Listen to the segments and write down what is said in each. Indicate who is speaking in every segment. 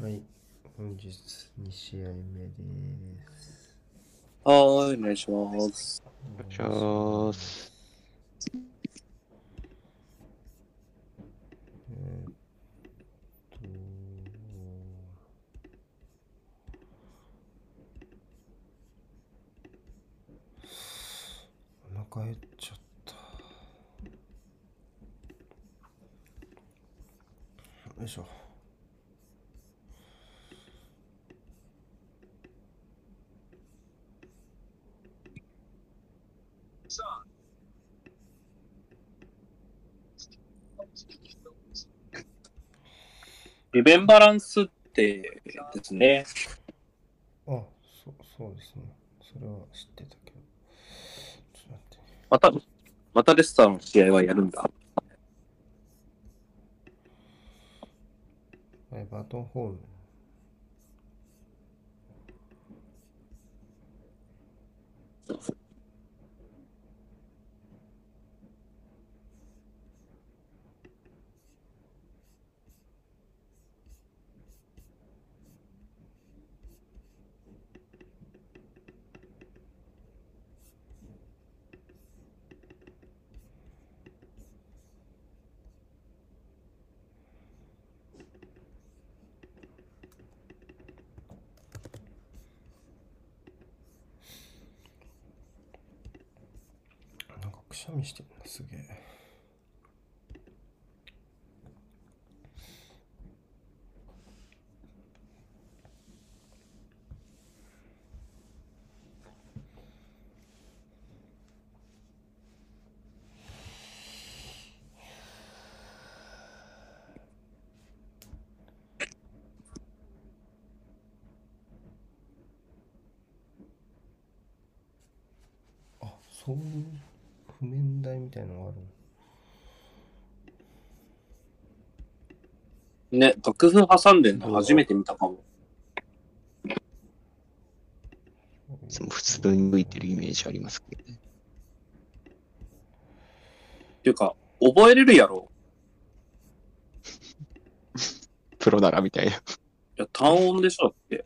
Speaker 1: はい、本日2試合目です。
Speaker 2: はーい、お願いします。
Speaker 3: お願いします。
Speaker 1: えーっと、お腹減っちゃった。よいしょ。
Speaker 2: リベンバランスってですね、
Speaker 1: あ、そそうですね。それは知ってたけど。
Speaker 2: また、またレスターの試合はやるんだ。
Speaker 1: はい、バトンホール。なんかくしゃみしてるな、すげえ。あ、そう譜面台みたいなのがあるの？
Speaker 2: ね、楽譜挟んでんの初めて見たかも。
Speaker 3: いつも普通に向いてるイメージありますけどね。
Speaker 2: っていうか、覚えれるやろ？
Speaker 3: プロならみたいな。
Speaker 2: いや、単音でしょだって。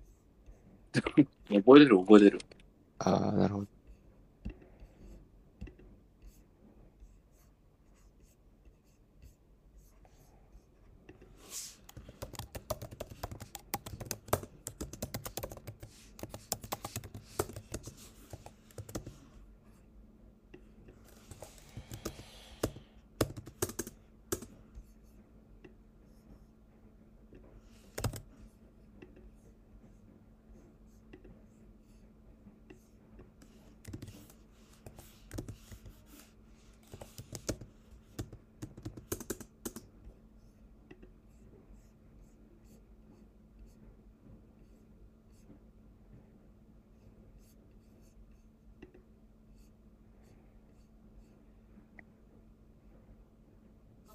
Speaker 2: 覚えれる覚えれる。
Speaker 3: ああ、なるほど。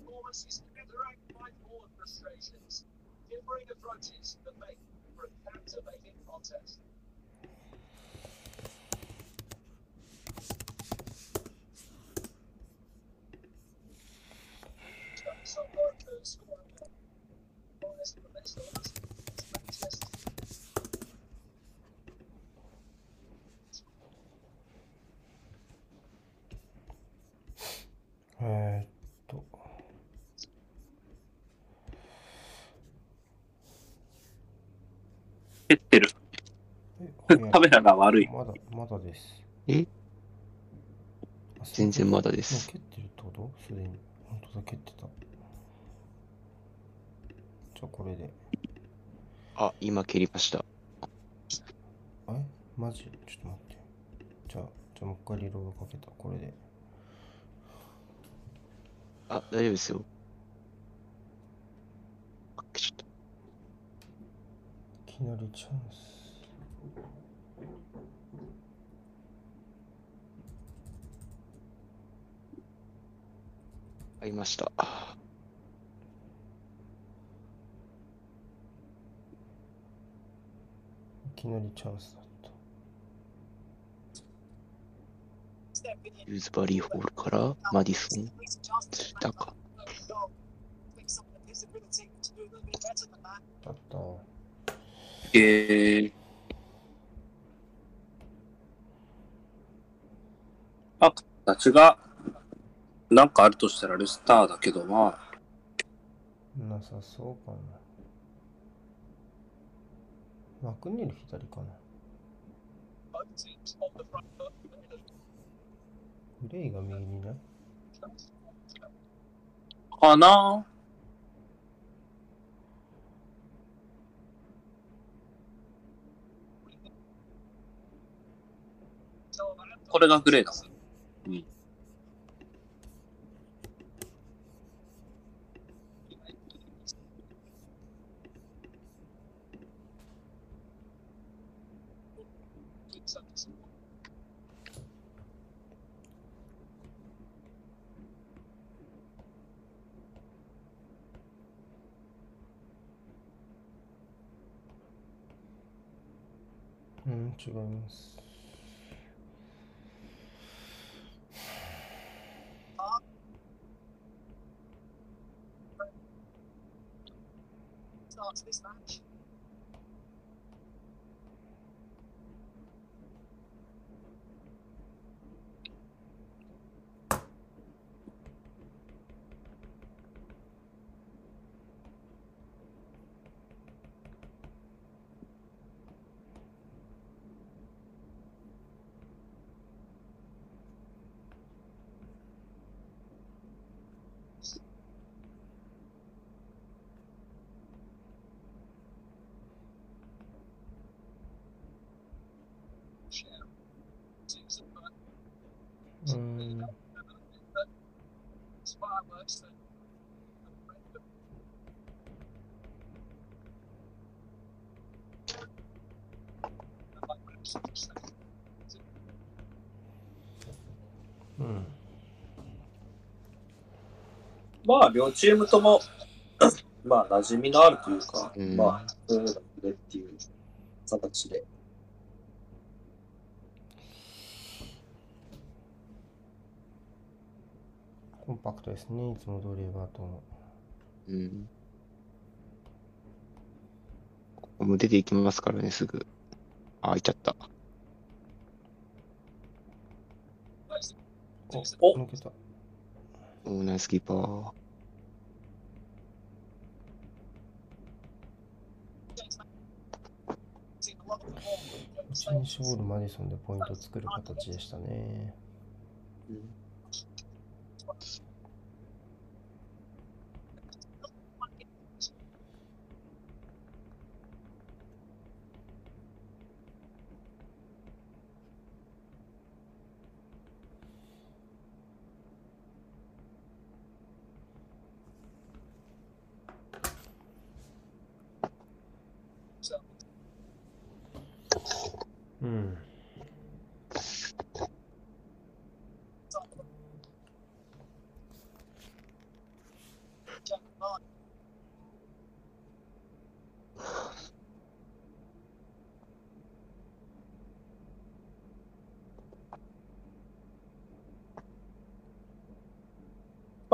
Speaker 4: Performances interact by more frustrations, differing approaches that make for a captivating contest.
Speaker 1: 早い
Speaker 2: カメラが悪い。
Speaker 1: まだ、まだです。
Speaker 3: え？全然まだで
Speaker 1: もう
Speaker 3: す。
Speaker 1: 蹴ってるってこと？すでに。本当だ、蹴ってた。じゃあこれで。
Speaker 3: あ、今蹴りました。
Speaker 1: えマジ？ちょっと待って。じゃあ、じゃあもう一回リロードかけた。これで。
Speaker 3: あ、大丈夫ですよ。あ、ちょっと。
Speaker 1: いきなりチャンス。
Speaker 3: ありました。
Speaker 1: いきなりチャンスだった。
Speaker 3: ユーズバリーホールからマディソン、だか。
Speaker 1: だった。
Speaker 2: えー。まあ、形が、なんかあるとしたらルスターだけど、まあ、
Speaker 1: なさそうかな。マクニール左かな。グレイが右にいない？
Speaker 2: かな？これがグレーだもん。うん。
Speaker 1: うん、違います。
Speaker 4: Starts this match.
Speaker 1: うん、
Speaker 4: Fireworks that
Speaker 1: うん。
Speaker 2: まあ、両チームとも、まあ、馴染みのあるというか、
Speaker 3: うん
Speaker 2: まあ、そういうのがねっていう形で。
Speaker 1: ンパクトですね、いつも通りエバートンは。
Speaker 3: うん。ここも出ていきますからね、すぐ。あ、開いちゃった。
Speaker 1: お、
Speaker 2: お
Speaker 1: 抜けた。
Speaker 3: おナイスキーパー。
Speaker 1: チンシボールマディソンでポイントを作る形でしたね。うん。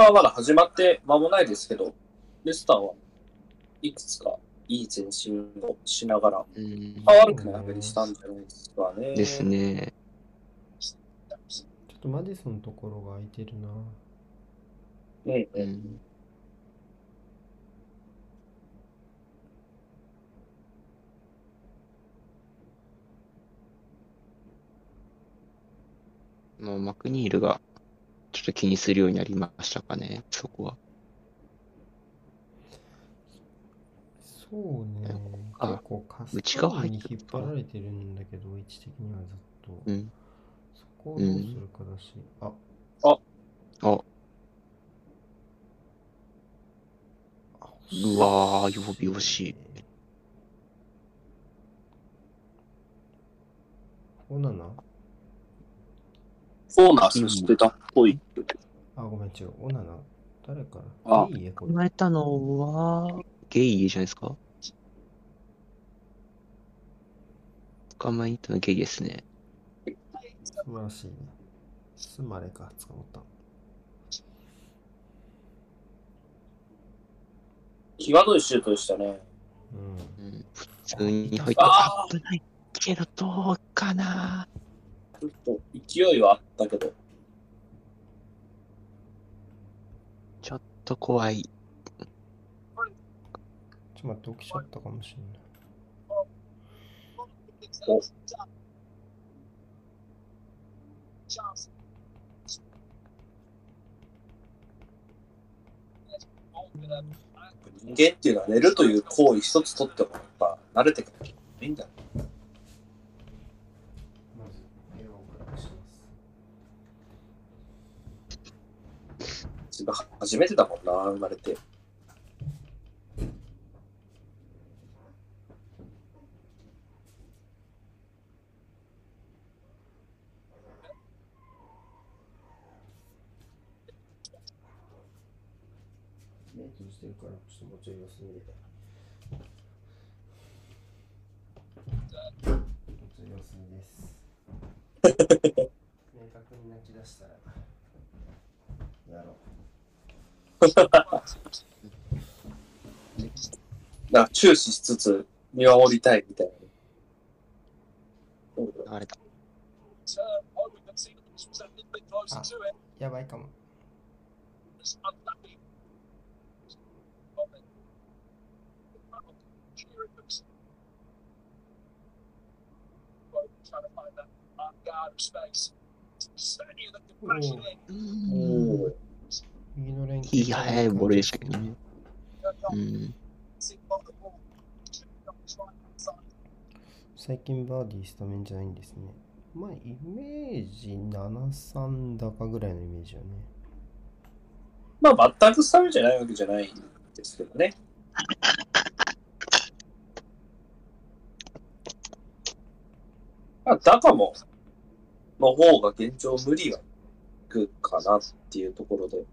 Speaker 2: まあ、まだ始まって間もないですけど、レスターはいくつかいい前進をしながら、
Speaker 3: うん。
Speaker 2: まあ、悪くなりしたんじゃないですかね。
Speaker 3: ですね。
Speaker 1: ちょっとマディソンのところが空いてるな。
Speaker 2: うん
Speaker 3: う
Speaker 2: うん。
Speaker 3: ん。まあ、マクニールがちょっと気にするようになりましたかね、そこは。
Speaker 1: そうね。
Speaker 3: あ
Speaker 1: 結構カス
Speaker 3: 内
Speaker 1: タ
Speaker 3: 側入ってる
Speaker 1: ードに引っ張られてるんだけど、位置的にはずっと。
Speaker 3: うん。
Speaker 1: そこをどうするかだし。あ、
Speaker 3: あ、
Speaker 1: あ
Speaker 3: うわー、曜日惜しい。
Speaker 1: オナナ
Speaker 2: フォーナーてたっぽい。
Speaker 1: あ、ごめん、違う。オナナ誰から？
Speaker 2: あ
Speaker 1: いいえ、こ
Speaker 3: 捕まえたのは、ゲイじゃないですか？捕まえに行ったのはゲイですね。
Speaker 1: 素晴らしいね。スマレか、捕まった。
Speaker 2: 際どいシュートでしたね。
Speaker 1: うん。
Speaker 3: うん。普通に入った。
Speaker 2: あ
Speaker 3: 危ないけど、どうかな
Speaker 2: ちょっと勢いはあったけど。
Speaker 3: ちょっと怖い。
Speaker 1: ちょっと待って、起きちゃったかもしれない。
Speaker 2: Oh. 人間っていうのは寝るという行為一つとってもやっぱ慣れてくるいいんだよ。
Speaker 1: まず、部屋を暗くします。
Speaker 2: 自分初めてだもんな、生まれて。
Speaker 1: 目閉じてるから、ちょっともうちょい様子見て。もうちょい様子見です。明確に泣き出したら、やろ
Speaker 2: なだから注視しつつ見守りたいみたいな。
Speaker 3: 流れた。
Speaker 1: あやばいかも。
Speaker 2: おお。
Speaker 1: 右の連
Speaker 3: いい速いボールでしたけどね。うん。
Speaker 1: 最近バーディースタメンじゃないんですね。まあ、イメージ7-3だかぐらいのイメージよね。
Speaker 2: まあ全くスタメンじゃないわけじゃないんですけどね。まあ、ダカもの方が現状無理はいくかなっていうところで。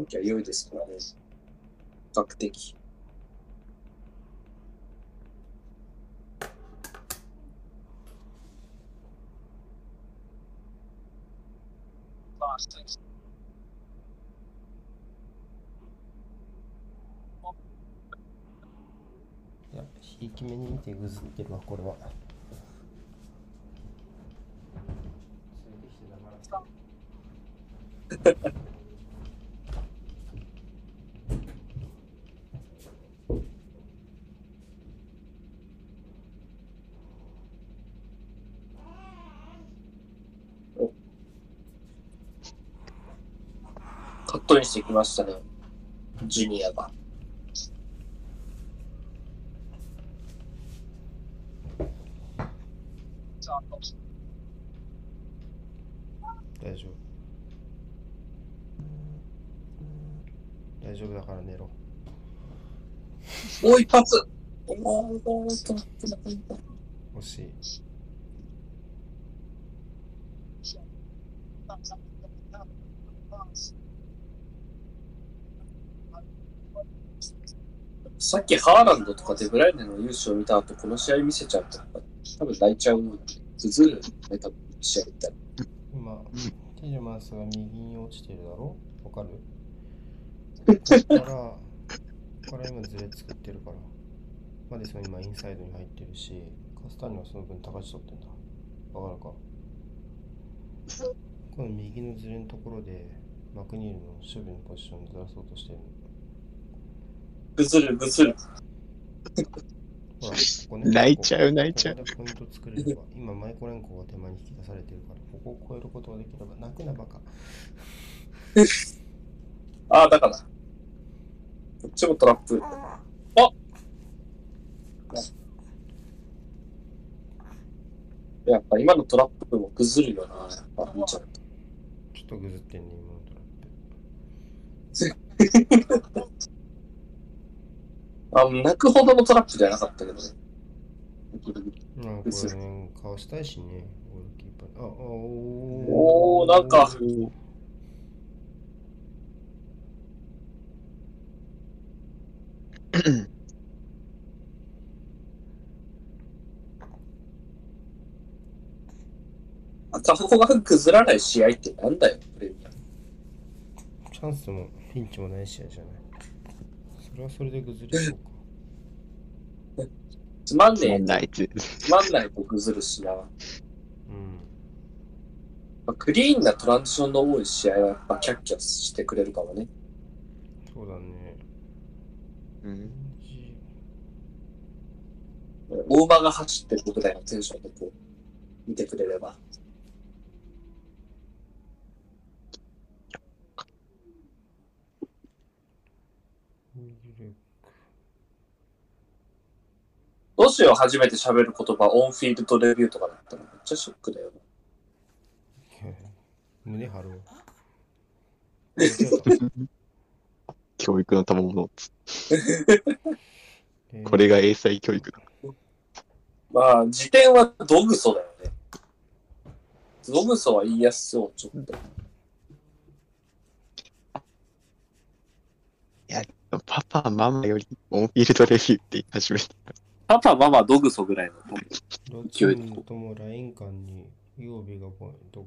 Speaker 2: 今季は良いですからね。比較的。
Speaker 1: いや、ひいき目に見てぐずってるわ、これは。連れてきて黙らせて
Speaker 2: カットインしてきましたね。ジュニアが。
Speaker 1: 大丈夫。大丈夫だから寝ろ。
Speaker 2: おい、一発
Speaker 1: 惜しい。
Speaker 2: さっきハーランドとかデブライネの優勝を見た後、この試合見せちゃうと、多分泣いちゃう。ぐずるね、多分試合みたいな。
Speaker 1: 今、ティルマンスが右に落ちてるだろ？わかる？こっから、ここから今ズレ作ってるから。マディソン今インサイドに入ってるし、カスターニはその分高地取ってんだ。わかるか？この右のズレのところで、マクニールの守備のポジションをずらそうとしてるの。
Speaker 2: ぐずるぐずる。
Speaker 1: ほら、ここね。
Speaker 3: 泣いちゃう泣いちゃう
Speaker 1: ここでポイント作れれば、今マイコレンコが手前に引き出されてるから、ここを超えることができれば、泣くなバカ。
Speaker 2: あ あ、だから。こっちもトラップ。あやっぱ今のトラップもぐずるよな。やっぱ見ちゃうと。
Speaker 1: ちょっとぐずってんね、今のトラップ。
Speaker 2: あ、泣くほどのトラップじゃなかったけどね。
Speaker 1: まあ、これね、かわしたいしね。あ、あ
Speaker 2: おーなんか 赤穂が崩らない試合ってなんだよ、プレミア。
Speaker 1: チャンスもピンチもない試合じゃない。それはそれでぐずりそうか。
Speaker 2: つまんねえ
Speaker 3: んないつ。
Speaker 2: つまんないと崩るしな。
Speaker 1: うん。
Speaker 2: まあクリーンなトランジションの多い試合はやっぱキャッキャしてくれるかもね。
Speaker 1: そうだね。
Speaker 3: うん。
Speaker 1: じ
Speaker 2: 大馬が走ってるぐらいのテンションでこう、見てくれれば。
Speaker 1: 右レッグ
Speaker 2: どうしよう、初めて喋る言葉、オンフィールドレビューとかだったらめっちゃショックだよな。
Speaker 1: 胸張ろう。
Speaker 3: 教育の賜物。
Speaker 1: えー
Speaker 3: これが英才教育だ。
Speaker 2: まあ、辞典はドグソだよね。ドグソは言いやすそう、ちょっと。
Speaker 3: パパ、ママよりオンフィールドレビューって言い始めた。
Speaker 2: パパ、ママ、ドグソぐらいの。
Speaker 1: どっちともライン間に曜日がポイント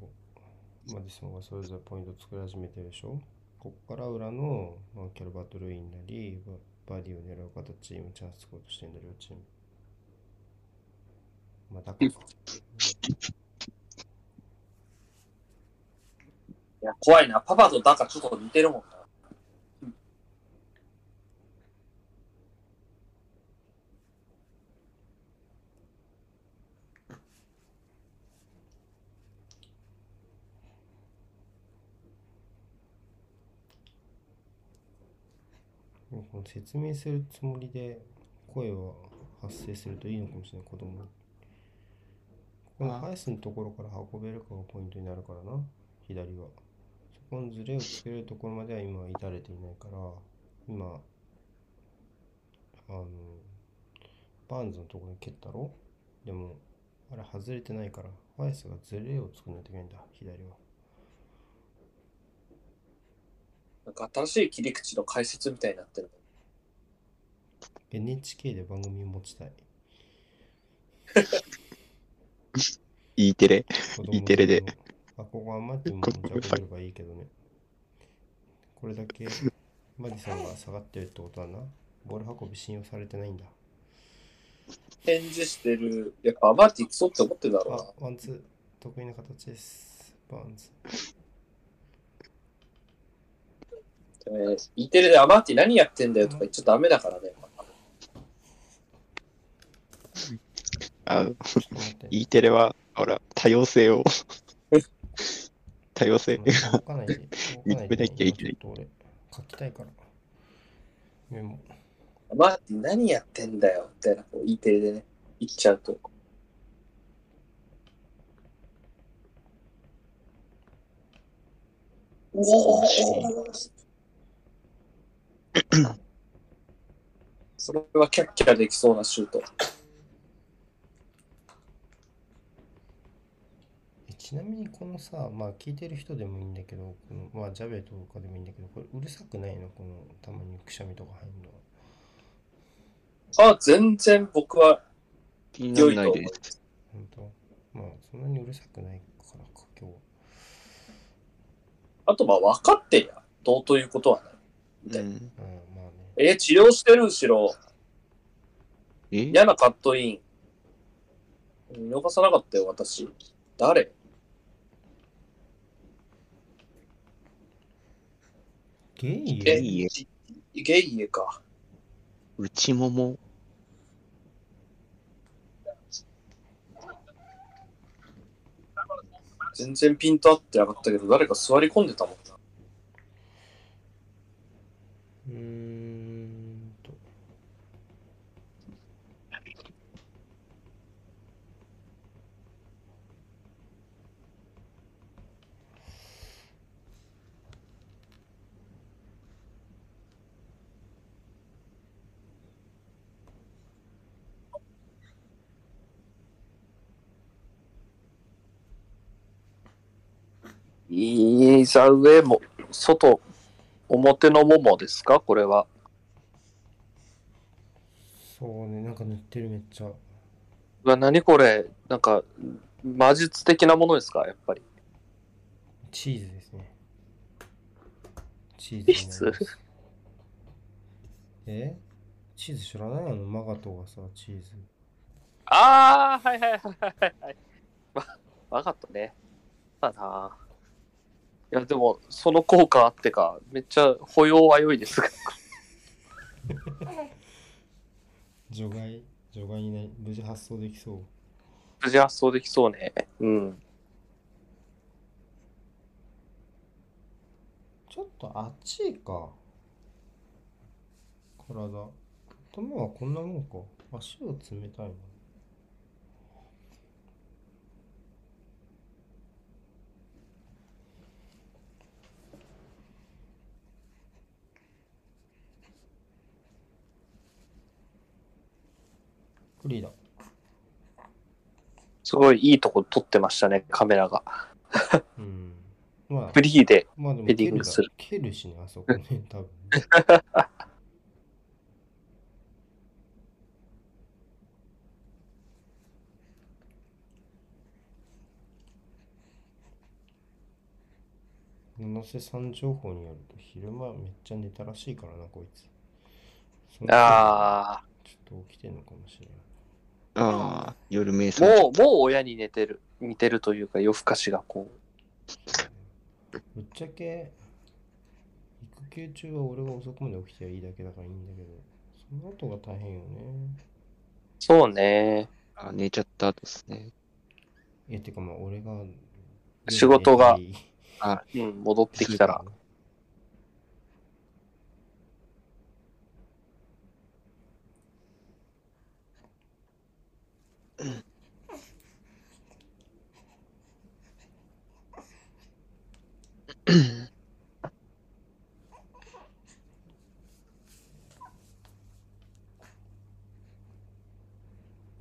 Speaker 1: マディソンがそれぞれポイント作り始めてるでしょ？ここから裏の、まあ、キャルバトルインなりバディを狙う形今チャンス作ろうとしてるんだ両チームまあだからか
Speaker 2: いや、怖いな。パパとダカちょっと似てるもんな。
Speaker 1: 説明するつもりで声は発生するといいのかもしれない。子供。にこの
Speaker 3: あ
Speaker 1: ハイスのところから運べるかがポイントになるからな。左は。そこのズレをつけるところまでは今は至れていないから今あのバーンズのところに蹴ったろ。でもあれ外れてないからハイスがズレを作らないといけないんだ。左は。
Speaker 2: なんか新しい切り口の解説みたいになってる。
Speaker 1: NHK で番組を持ちたい
Speaker 3: E テレ。E テレで
Speaker 1: あ、ここ余っても
Speaker 3: こ
Speaker 1: ジャブればいいけどね。これだけマディソンが下がってるってことはな。ボール運び信用されてないんだ。
Speaker 2: 返事してる。やっぱアバーティクソって思ってるだろうな
Speaker 1: あ。、ワンツー、得意な形です。バーンズ。
Speaker 2: えー、E テレでアバーティ何やってんだよとか言っちゃダメだからね。
Speaker 3: あ。E テレは、ほら、多様性を。多様性。
Speaker 1: 動かないで。動かないで、
Speaker 3: 認めなきゃいけない
Speaker 1: 書きたいから。メモ。
Speaker 2: アバーティ何やってんだよみたいな、こう E テレでね、言っちゃうと。おおそれはキャッキャできそうなシュート。
Speaker 1: ちなみにこのさ、まあ聞いてる人でもいいんだけど、このまあジャベとかでもいいんだけど、これうるさくないの？このたまにくしゃみとか入るの。
Speaker 2: あ、全然僕は
Speaker 3: 気にならないです。
Speaker 1: 本当？まあそんなにうるさくないからか今日は
Speaker 2: あとまあ分かってりゃ、どうということはない。
Speaker 3: うん。
Speaker 1: うんまあね
Speaker 2: え、治療してる後ろ、
Speaker 3: え？
Speaker 2: 嫌なカットイン。見逃さなかったよ、私。誰？
Speaker 3: え
Speaker 1: ゲイエ
Speaker 3: いえ
Speaker 2: ゲイエか。
Speaker 3: 内もも？
Speaker 2: 全然ピント合ってなかったけど、誰か座り込んでたもんな。
Speaker 1: うーんと
Speaker 2: いざ上も、外、表のももですか？これは。
Speaker 1: そうねなんか塗ってるめっちゃ
Speaker 2: うわ、何これ？なんか、魔術的なものですか？やっぱり。
Speaker 1: チーズですねチーズえ？チーズ知らないあの？マガトがさ、チーズ。
Speaker 2: ああ、はいはいはいはいはい。わ、わかったね。だな。いや、でも、その効果あってか、めっちゃ歩様は良いです が。
Speaker 1: 除外除外にない。無事発送できそう。
Speaker 2: 無事発送できそうね。うん。
Speaker 1: ちょっとあっちいか。体。頭はこんなもんか。足を冷たいな。フリーだ。
Speaker 2: すごいいいとこ撮ってましたね、カメラが。
Speaker 1: うん。まあ、
Speaker 2: フリーで。ヘディングする
Speaker 1: 蹴るしね、あそこね、多分ね。七瀬さん情報によると昼間めっちゃ寝たらしいからなこいつそのせいで
Speaker 2: あ
Speaker 1: ちょっと起きてんのかもしれない
Speaker 3: ああ、夜目
Speaker 2: あ、
Speaker 3: 覚めちゃっ
Speaker 2: もう、もう親に寝てる。似てるというか、夜更かしがこう。
Speaker 1: ぶっちゃけ育休中は俺が遅くまで起きてはいいだけだからいいんだけどその後が大変よね
Speaker 2: そうね。
Speaker 3: た。あ寝ちゃった後ですね。
Speaker 1: いやてかまあ俺が
Speaker 2: 仕事が
Speaker 3: あ、
Speaker 2: うん、戻ってきたら。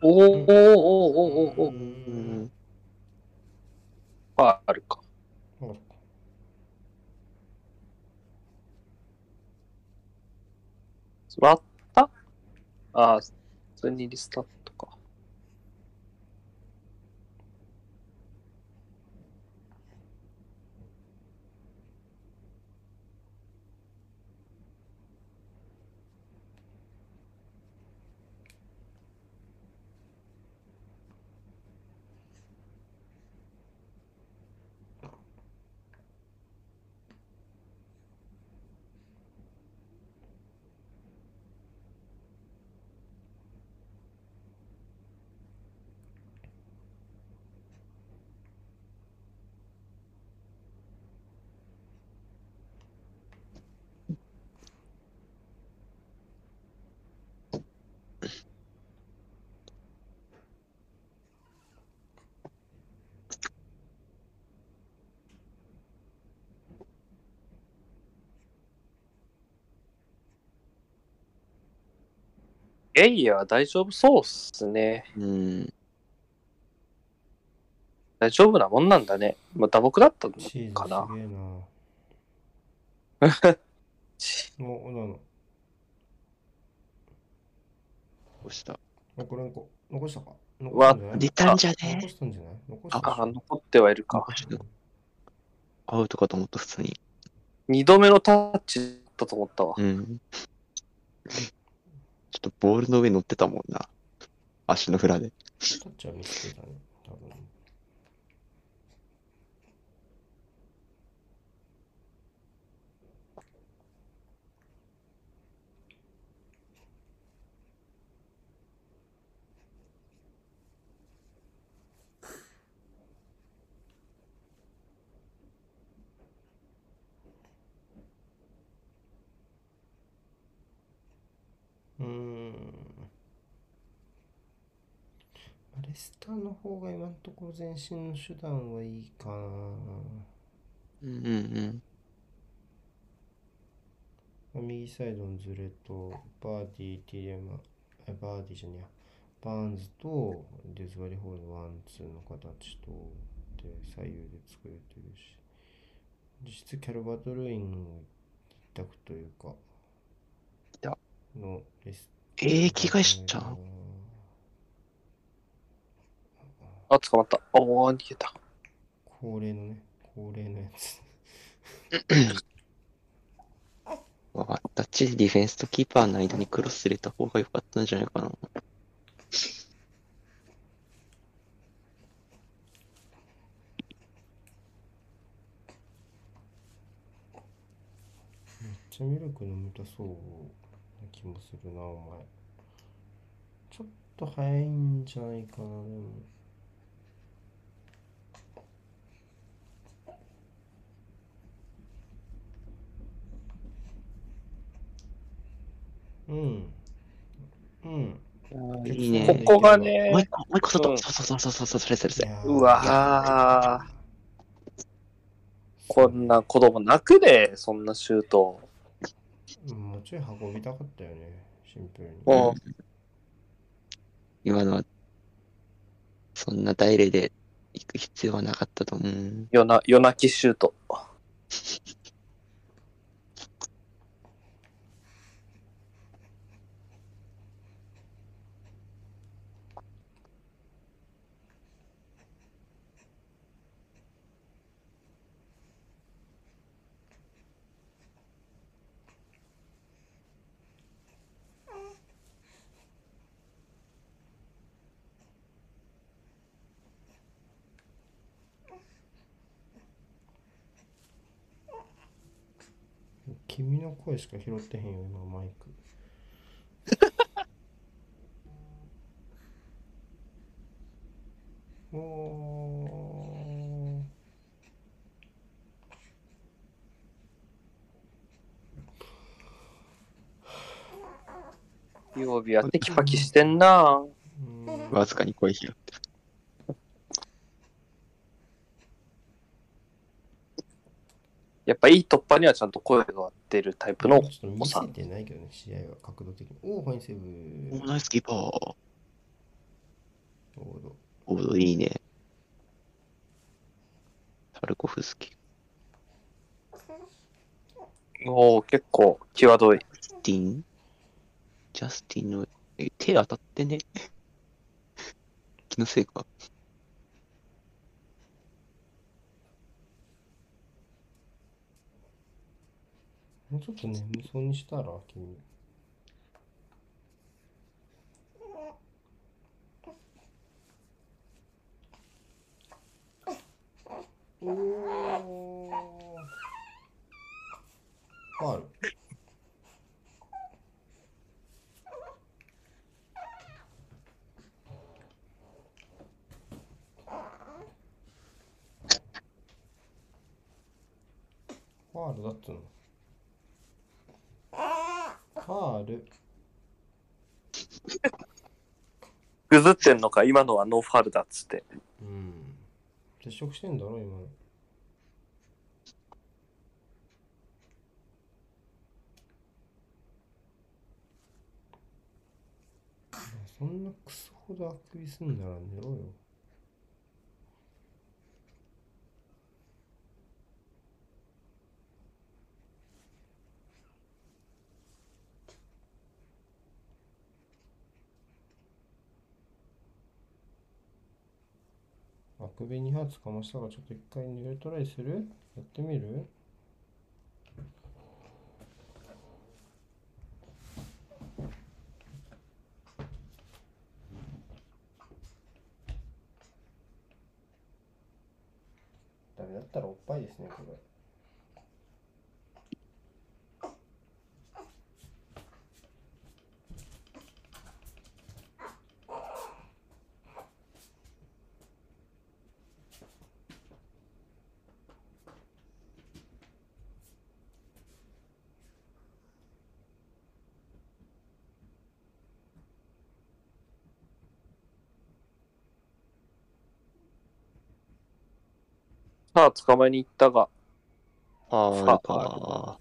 Speaker 2: おーおーおーおーおー。お
Speaker 1: う
Speaker 2: ー
Speaker 3: うん。ん。
Speaker 2: ああるか。座った？ああ、普通にリスタートか。エイヤは大丈夫そうっすね。
Speaker 3: うん。
Speaker 2: 大丈夫なもんなんだね。まあ、打撲だったの
Speaker 1: チーズ
Speaker 2: かな。
Speaker 1: すげえな お、なの。
Speaker 3: どうした
Speaker 1: あ、これこ残したか？
Speaker 2: わ
Speaker 1: 残
Speaker 3: 出たんじゃね
Speaker 1: 残したんじゃない？残した
Speaker 2: ああ、残ってはいるか。
Speaker 3: アウトかと思った、普通に。
Speaker 2: 二度目のタッチだったと思ったわ。
Speaker 3: うん。ちょっとボールの上乗ってたもんな。足の裏で。
Speaker 1: タッチは見つけたね。多分。うーん。レスターの方が今のところ前進の手段はいいかな。
Speaker 3: うんうん
Speaker 1: 右サイドのズレと、バーディー、ティレマ、えバーディーじゃねえや、バーンズとデズバリホールのワン、ツーの形と、で、左右で作れてるし、実質キャルバートルーイン一択というか、のレス
Speaker 3: ええ着替えしちゃう？
Speaker 2: あ、捕まった。おー、逃げた。
Speaker 1: 恒例のね、恒例のやつ。
Speaker 3: ワンタッチでディフェンスとキーパーの間にクロス入れた方が良かったんじゃないかな。
Speaker 1: めっちゃミルク飲みたそうな気もするなお前ちょっと早いんじゃないかなでもうんうん
Speaker 3: いいね。
Speaker 2: ここがね
Speaker 3: もう一個、もう一個外。
Speaker 2: うん
Speaker 3: そうそうそうそうそう、それそれそれ。
Speaker 2: うわー。こんな子供泣くで、そんなシュート。
Speaker 1: うんもうちょい運びたかったよねシンプルに
Speaker 2: うん
Speaker 3: 今のは、そんな大例で行く必要はなかったと思う。
Speaker 2: 夜な夜泣きシュート。
Speaker 1: 君の声しか拾ってへんよ今マイク。おー。
Speaker 2: 曜日はテキパキしてんな。
Speaker 1: うん。
Speaker 3: わずかに声拾って。
Speaker 2: やっぱいい突破にはちゃんと声が出るタイプの
Speaker 1: ちょっと見せてないけどね試合は角度的におおファインセーブ
Speaker 3: おナイスキーパー。
Speaker 1: おーど
Speaker 3: おーいいね。タルコフスキ。
Speaker 2: おお結構際どい。
Speaker 3: ジャスティン？ジャスティンの、え、手当たってね。気のせいか。
Speaker 1: もうちょっと眠そうにしたら君。おおファー。ルファールだっつうの。ファール。
Speaker 2: ぐずってんのか、今のはノーファールだっつって。
Speaker 1: うん。接触してんだろ今の。そんなクソほどあくびすんなら寝ろよあくび2発かましたらちょっと一回ニュートライする？やってみる？ダメだったらおっぱいですねこれ。
Speaker 2: さあ、捕まえに行ったが、
Speaker 3: あ
Speaker 2: ファ
Speaker 3: ーか。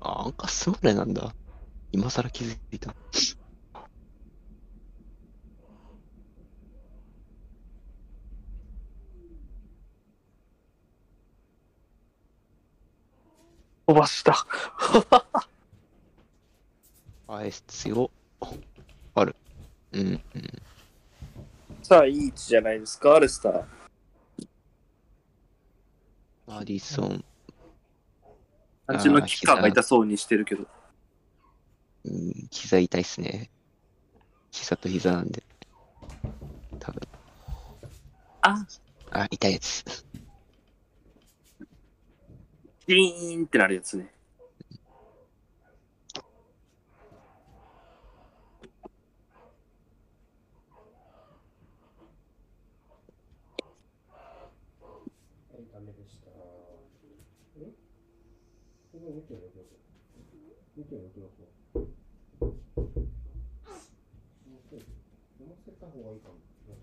Speaker 3: あ、アンカスモレなんだ。今更気づいた。
Speaker 2: 飛ばした。
Speaker 3: あ、S 強。うん、うん。
Speaker 2: さあ、いい位置じゃないですか、アレスター。
Speaker 3: マディソン、
Speaker 2: あっちのキッカーが痛そうにしてるけど。
Speaker 3: うん、膝痛いっすね。膝と膝なんで。多分。
Speaker 2: あ
Speaker 3: あ、痛いやつ。
Speaker 2: ピーンってなるやつね。
Speaker 1: 見てるよ、見てるよ、読ませた方がいいかも。よ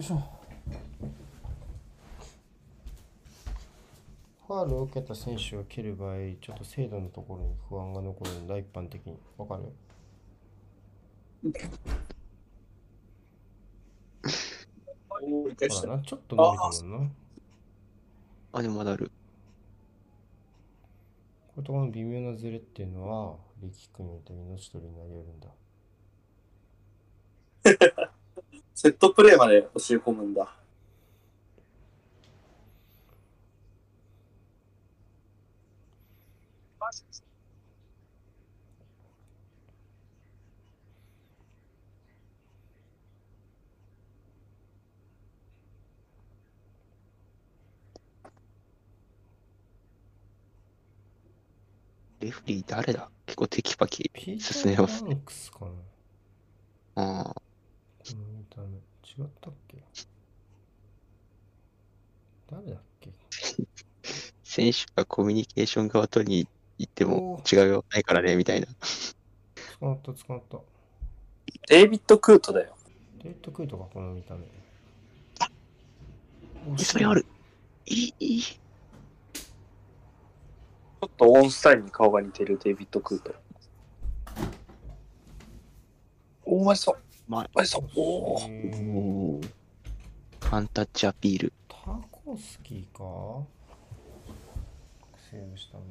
Speaker 1: いしょ。ファールを受けた選手が蹴る場合、ちょっと精度のところに不安が残るんだ、一般的に。わかる？ほらな、ちょっと伸びたもんな。
Speaker 3: あ、でもまだある。
Speaker 1: これとこの微妙なズレっていうのは、力君みたいに命取りになり得るんだ。
Speaker 2: セットプレーまで教え込むんだ。
Speaker 3: レフリー誰だ？結構テキパキ進めます
Speaker 1: ター・バンクスかな。こ
Speaker 3: ああ、
Speaker 1: の見た目。違ったっけ？誰だっけ？
Speaker 3: 選手がコミュニケーション側取りに行っても
Speaker 1: お
Speaker 3: 違うよないからね、みたいな。
Speaker 1: 捕まった、捕まった。
Speaker 2: デイビッド・クートだよ。
Speaker 1: デートクイトか、この見た目。
Speaker 3: えそれある。いい、いい。
Speaker 2: ちょっとオンスタイルに顔が似てるデイビッド・クート。お前そう。
Speaker 3: ま
Speaker 2: お前そう。おお。
Speaker 3: お
Speaker 1: えー
Speaker 3: ーワンタッチアピール。
Speaker 1: タコスキーか？セーブしたの。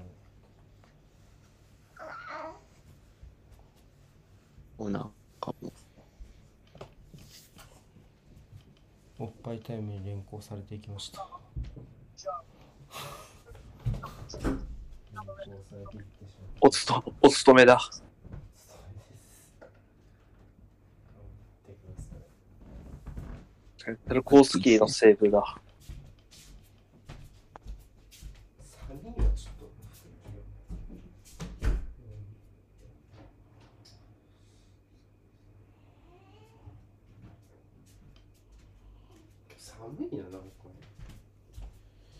Speaker 3: おなんかも。
Speaker 1: おっぱいタイムに連行されていきました。連行されていってしまった
Speaker 2: おつと、お勤めだ。テルコースキーのセーブだ。
Speaker 1: 3人はちょっと寒いな、なんか。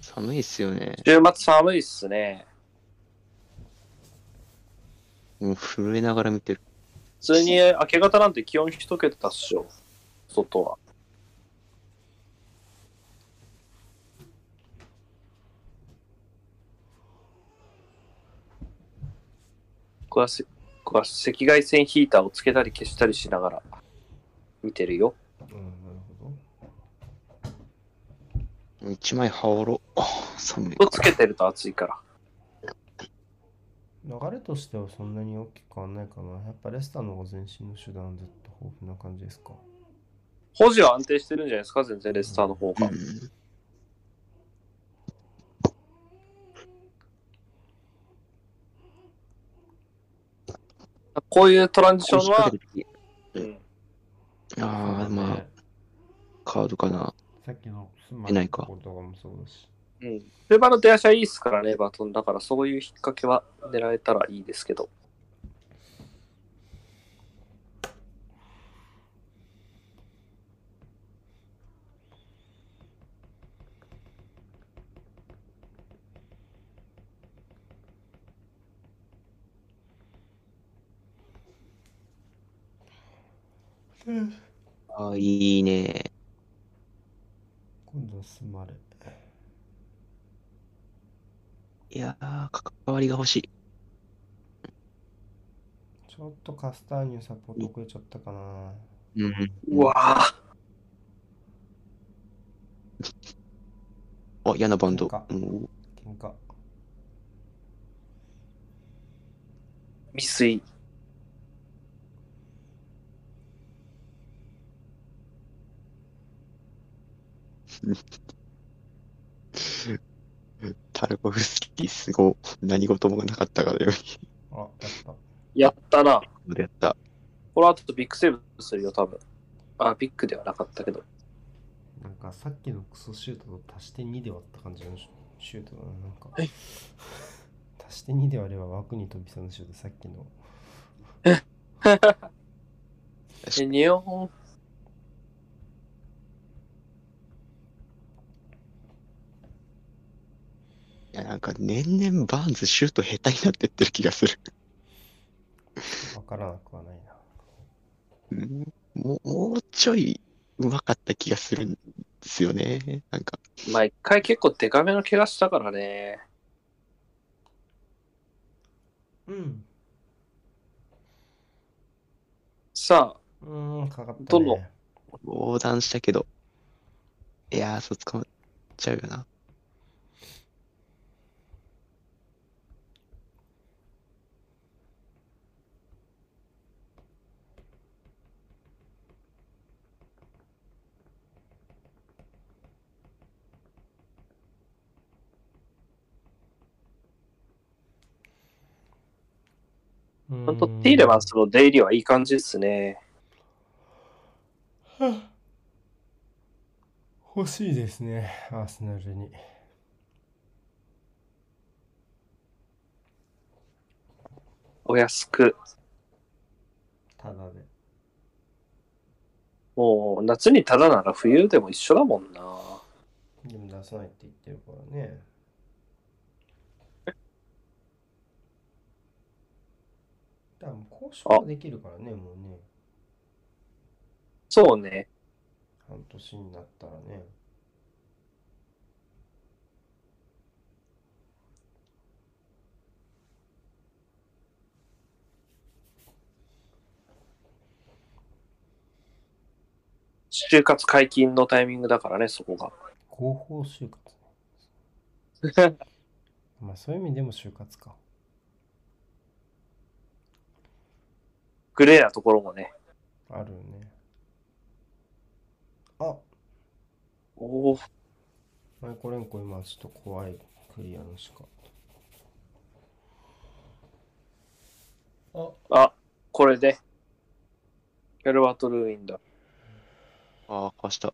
Speaker 3: 寒いっすよね。
Speaker 2: 週末寒いっすね。
Speaker 3: もう震えながら見てる。
Speaker 2: 普通に明け方なんて気温一桁っしょ。外は。これはせこれは赤外線ヒーターをつけたり消したりしながら見てるよ。
Speaker 1: うん、なるほど。
Speaker 3: 一枚羽織ろ。あ寒い
Speaker 2: とつけてると暑いから。
Speaker 1: 流れとしてはそんなに大きく変わんないかな。やっぱレスターの方が前進の手段ずっと豊富な感じですか。
Speaker 2: 保持は安定してるんじゃないですか？全然レスターの方が。
Speaker 3: うん。
Speaker 2: こういうトランジションは
Speaker 3: こう
Speaker 2: ん、
Speaker 3: ああ、まあ、カードかな。
Speaker 1: さっきのスマ
Speaker 3: 出ないか
Speaker 1: ところとかもそうだし。
Speaker 2: うん。車の出足はいいっすからね、バトン。だからそういう引っ掛けは狙えたらいいですけど。
Speaker 3: あ、いいね。
Speaker 1: 今度はまる。
Speaker 3: いやー、関わりが欲しい。
Speaker 1: ちょっとカスターニュサポート遅れちゃったかな。
Speaker 3: うん、
Speaker 2: うわぁ。
Speaker 3: あ、嫌なバンド。
Speaker 1: 喧
Speaker 3: うん
Speaker 1: 喧嘩
Speaker 2: 未遂。
Speaker 3: タルコフスキーすごい。何事もなかったかのよ
Speaker 1: あやった
Speaker 2: やったな。
Speaker 3: やった。
Speaker 2: この後ビッグセーブするよ、多分。あ、ビッグではなかったけど。
Speaker 1: なんかさっきのクソシュートと足して2で割った感じのシュシュートだななんか
Speaker 2: はい
Speaker 1: 足して2で割れば枠に飛びそうなシュートさっきの
Speaker 2: え、日本。
Speaker 3: なんか年々バーンズシュート下手になってってる気がする。
Speaker 1: わからなくはないな
Speaker 3: うんもう、もうちょい上手かった気がするんですよね。なんか、
Speaker 2: まあ一回結構デカめの怪我したからね。
Speaker 1: うん
Speaker 2: さあ、
Speaker 1: うーんかかったね
Speaker 2: どんどん
Speaker 3: 横断したけど。いやー、そう捕まっちゃうよな。
Speaker 1: ん
Speaker 2: とティーレマンスの出入りはいい感じですね。
Speaker 1: 欲しいですねアーセナルに
Speaker 2: お安く。
Speaker 1: ただで
Speaker 2: もう夏にただなら冬でも一緒だもんな。
Speaker 1: でも出さないって言ってるからねだからもう交渉ができるからねもうね。
Speaker 2: そうね。
Speaker 1: 半年になったらね。
Speaker 2: 就活解禁のタイミングだからね、そこが。
Speaker 1: 合法就活ね。まあそういう意味でも就活か
Speaker 2: グレーなところもね。
Speaker 1: あるよねあ
Speaker 2: おお。
Speaker 1: マイコレンコ今ちょっと怖いクリアのしかあ
Speaker 2: あ、これで。ギャルバトルーインだ。
Speaker 3: ああ、壊した。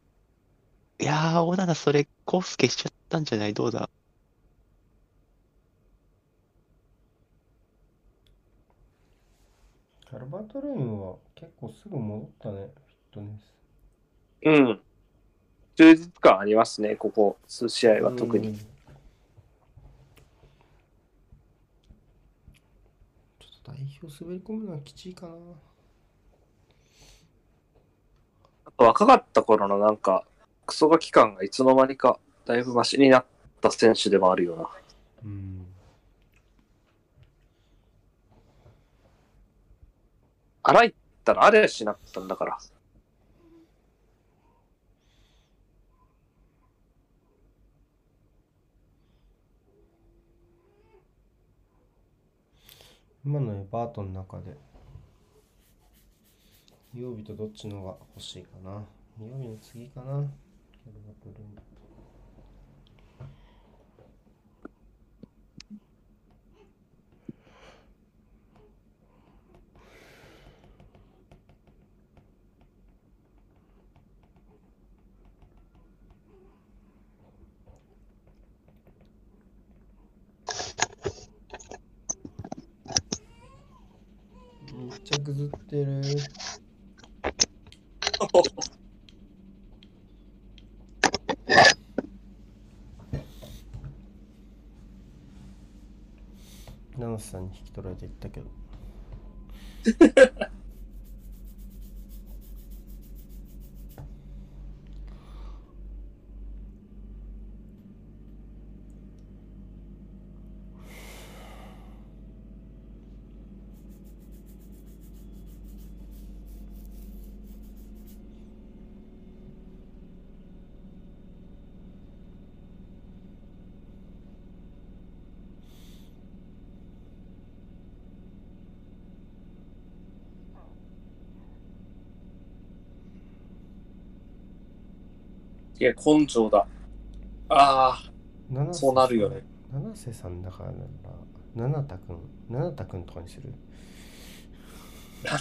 Speaker 3: いやー、オナナそれ、コース消しちゃったんじゃない？どうだ？
Speaker 1: カルバートルーンは結構すぐ戻ったねフィットネス
Speaker 2: うん。充実感ありますね、ここ数試合は特に。
Speaker 1: うんちょっと代表滑り込むのはきちいかな
Speaker 2: あと若かった頃のなんか、クソガキ感がいつの間にかだいぶマシになった選手でもあるような。
Speaker 1: うん
Speaker 2: 荒いったらあれしなかったんだから。
Speaker 1: 今のエバートの中で曜日とどっちのが欲しいかな曜日の次かなカルバトルーンめっちゃぐずってるスさんに引き取られていったけど。
Speaker 2: いや、根性だ。ああ、そうなるよね。
Speaker 1: 七瀬さんだから七田くん七田くんとかにする？七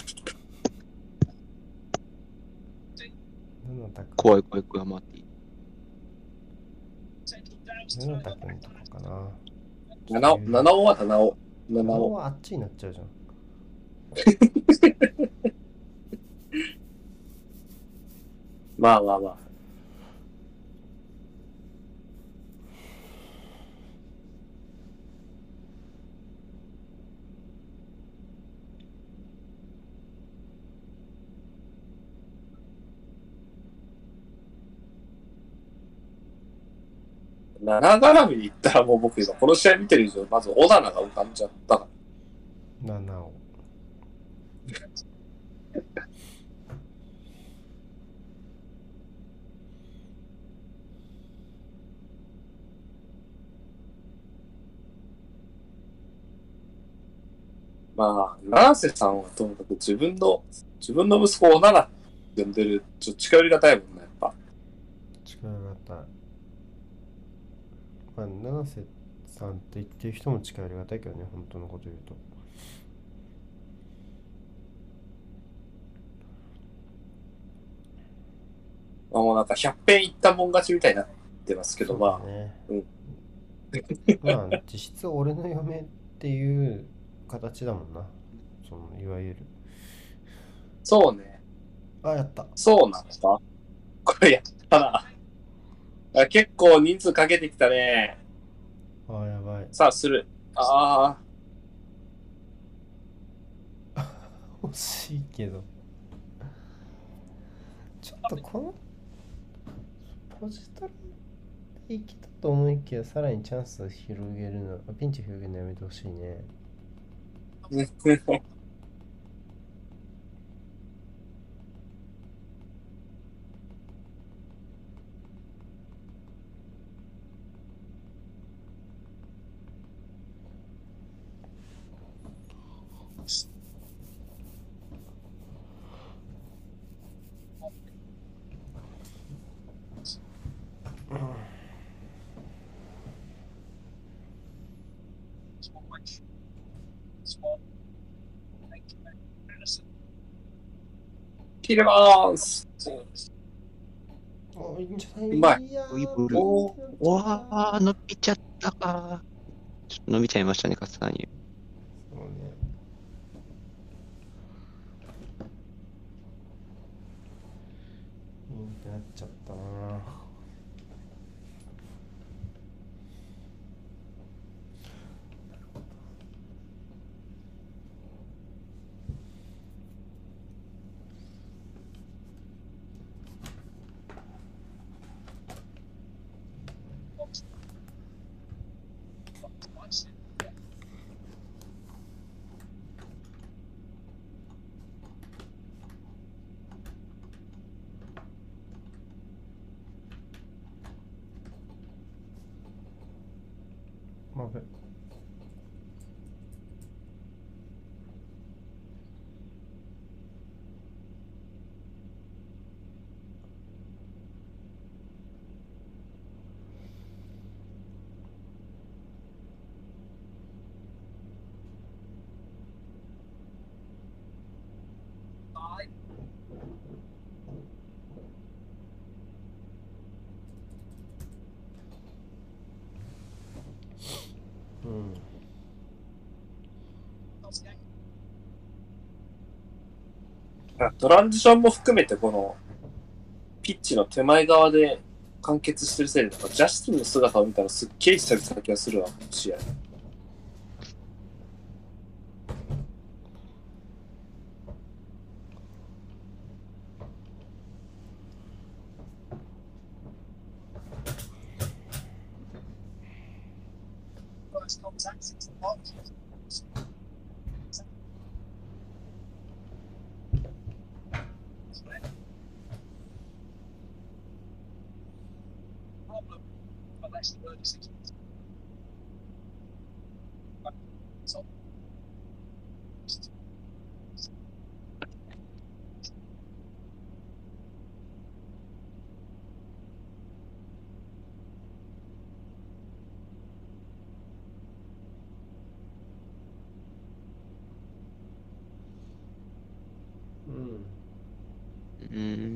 Speaker 1: 田くん
Speaker 3: 怖い怖い怖い、マーティ。
Speaker 1: 七田くんとかかな
Speaker 2: 七尾、七尾は七尾。七尾。
Speaker 1: はあっちになっちゃうじゃん
Speaker 2: まあまあまあ。七絡みに行ったらもう僕今この試合見てる以上、まず小棚が浮かんじゃったから。
Speaker 1: 七尾
Speaker 2: まあ、七瀬さんはともかく自分の、自分の息子を小棚って呼んでる、ちょっと近寄りがたいもんね、やっぱ。
Speaker 1: 近寄りがたいまあ七瀬さんって言ってる人も近寄りがたいけどね本当のこと言うと。
Speaker 2: まあもうなんか100遍いったもん勝ちみたいになってますけど、ま
Speaker 1: そうだね。
Speaker 2: うん。
Speaker 1: まあ実質俺の嫁っていう形だもんな。そのいわゆる。
Speaker 2: あ、そうね。
Speaker 1: あやった。
Speaker 2: そうなんですか？これやったな。あ結構人数かけてきたね。
Speaker 1: あやばい
Speaker 2: さあ、する。あ
Speaker 1: 惜しいけどちょっとこのポジトラでいけたと思いきやさらにチャンスを広げるのピンチ広げるのやめてほしいね
Speaker 2: あ。切れます。
Speaker 1: いいんじゃないう
Speaker 2: まい
Speaker 3: お
Speaker 2: お
Speaker 3: わあ、伸びちゃったか。ちょっと伸びちゃいましたね、カツさんに。
Speaker 1: そうねいいってなっちゃったなまべうん
Speaker 2: トランジションも含めてこのピッチの手前側で完結してるせいで、ジャスティンの姿を見たらすっげえ久々な気がするわ、試合。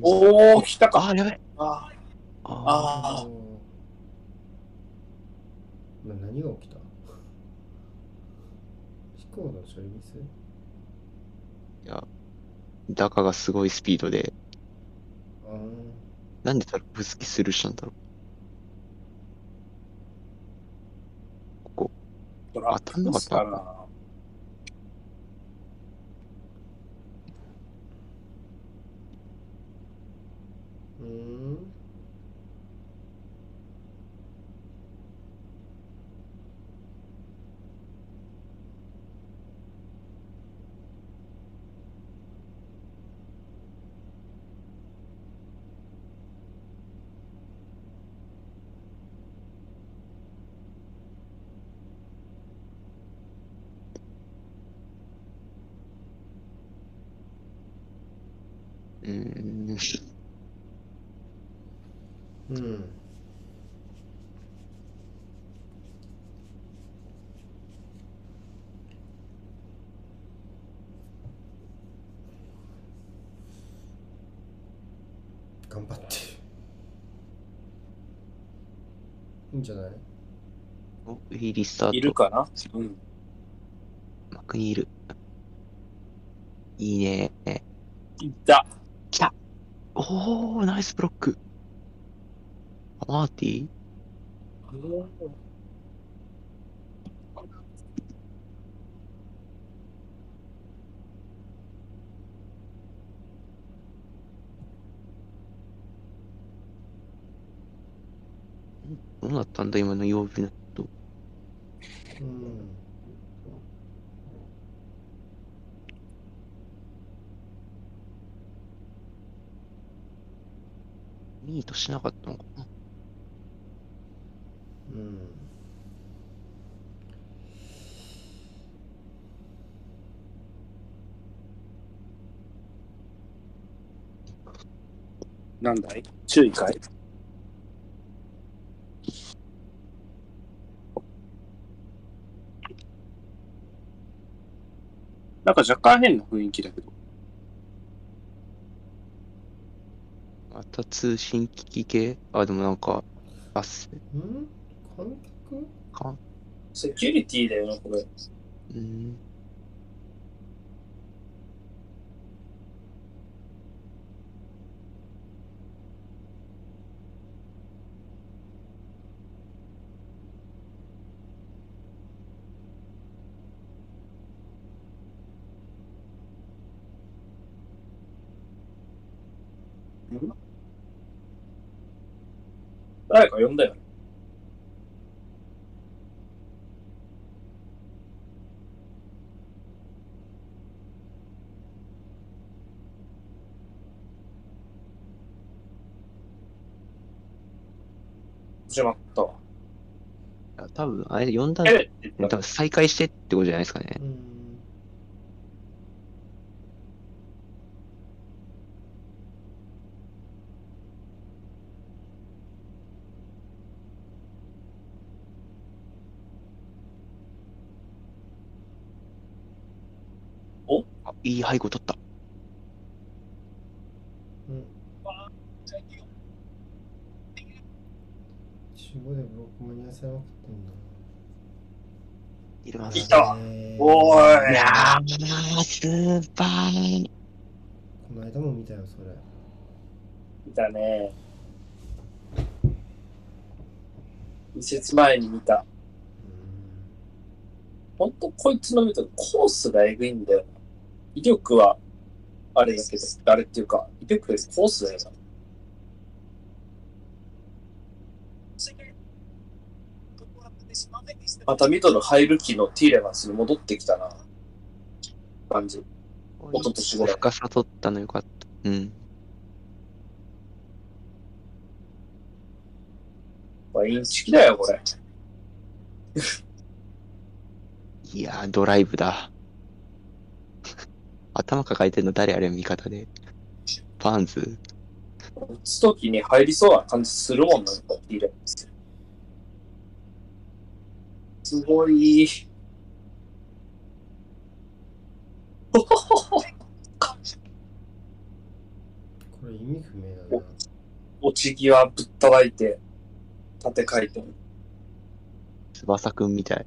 Speaker 2: おー、来たか。
Speaker 3: あー、やべ。
Speaker 2: あ
Speaker 3: あ
Speaker 1: 何が起きた？飛行の処理ミス？
Speaker 3: ーいや、ダカがすごいスピードで、
Speaker 1: あー。
Speaker 3: なんでだろう、ぶつきスルーしたんだろ
Speaker 2: ー、トラッ
Speaker 3: 当たんなかった
Speaker 2: かな。
Speaker 1: うーん
Speaker 3: う。うーん。
Speaker 1: うん頑張っていいんじゃない？
Speaker 3: お、いいリスタート。
Speaker 2: いるかな？うん。
Speaker 3: マクニール。いいね。
Speaker 2: いた。
Speaker 3: おー、ナイスブロック。マーティどうなったんだ今の曜日の。人。
Speaker 1: うん。
Speaker 3: ミートしなかったのかな。
Speaker 1: うん。
Speaker 2: なんだい？注意かい？なんか若干変な雰囲気だけど。
Speaker 3: また通信機器系？あ、でもなんか、あっせ、
Speaker 1: うん？観客？
Speaker 3: か、
Speaker 2: セキュリティだよな、これ。
Speaker 3: うーん。
Speaker 2: 誰か呼んだよね。始まったわ。
Speaker 3: あ多分、あれ、呼んだ
Speaker 2: えって言った
Speaker 3: 多分再開してってことじゃないですかね。
Speaker 1: うん
Speaker 3: あ、いい背後取った。
Speaker 1: うん中5でブロック間に合わせなかったんだ
Speaker 3: いるます。
Speaker 2: いた
Speaker 1: ね
Speaker 2: おーい
Speaker 3: いやー、スーパー。
Speaker 1: この間も見たよそれ
Speaker 2: 見たね。移設前に見た。ほんとこいつの見たコースがえぐいんだよ。威力はあれだけど、あれっていうか、威力よりコースだよな。またミドル入る気のティーレマンスに戻ってきたな。感じ。一昨年ぐらい
Speaker 3: 深さ取ったのよかった。うん。
Speaker 2: まあ、インチキだよ、これ。
Speaker 3: いやー、ドライブだ。頭抱えてんの誰あれ味方で。パンズ
Speaker 2: 打つときに入りそうな感じするもんなんか、ティーレマンス。すごい。
Speaker 1: これ意味不明
Speaker 2: 内際ぶったたいて、縦回転。
Speaker 3: 翼くんみたい。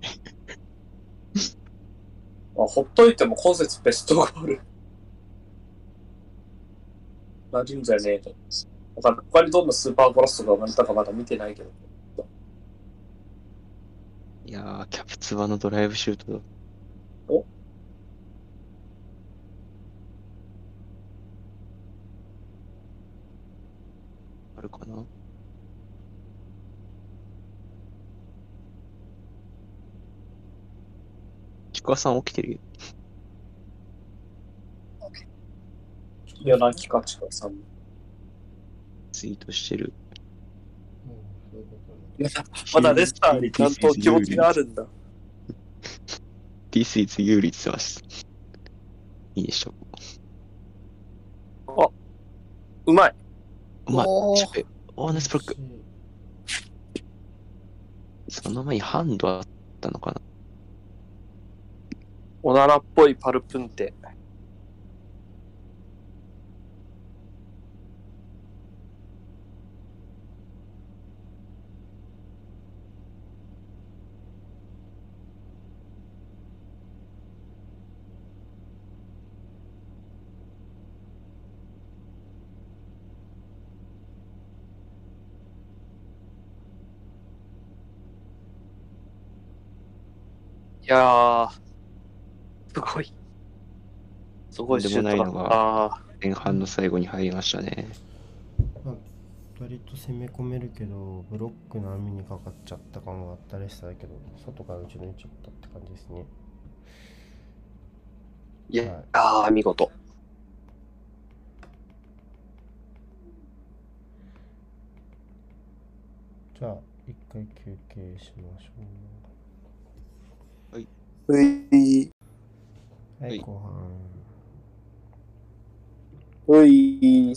Speaker 2: あ、ほっといても今節ベストゴール。なるんじゃねえと。だから他にどんなスーパーゴラストが生まれたかまだ見てないけど。
Speaker 3: いやー、キャプツバのドライブシュートだ。
Speaker 2: お？
Speaker 3: あるかな？ちくわさん起きてるよ。
Speaker 2: 夜泣きかちかさん。
Speaker 3: ツイートしてる。
Speaker 2: まだレスターにちゃんと気持ちがあるんだ。
Speaker 3: This is 有利って言ってます。いいでしょ
Speaker 2: うまい。
Speaker 3: う。まい。
Speaker 2: おー
Speaker 3: ちょっとおー、ナスブロック。その前にハンドあったのかな
Speaker 2: おならっぽいパルプンテ。いやー、すごい。すごいシュートだ
Speaker 3: とんでもないのが
Speaker 2: あ
Speaker 3: 前半の最後に入りましたね。
Speaker 1: 割と攻め込めるけどブロックの網にかかっちゃった感があったレスターだけど外から打ち抜いちゃったって感じですね
Speaker 2: いや
Speaker 1: はい
Speaker 2: あー、見事。
Speaker 1: じゃあ一回休憩しましょ
Speaker 2: うい。
Speaker 1: うはい
Speaker 3: はい
Speaker 1: 後半。
Speaker 2: うい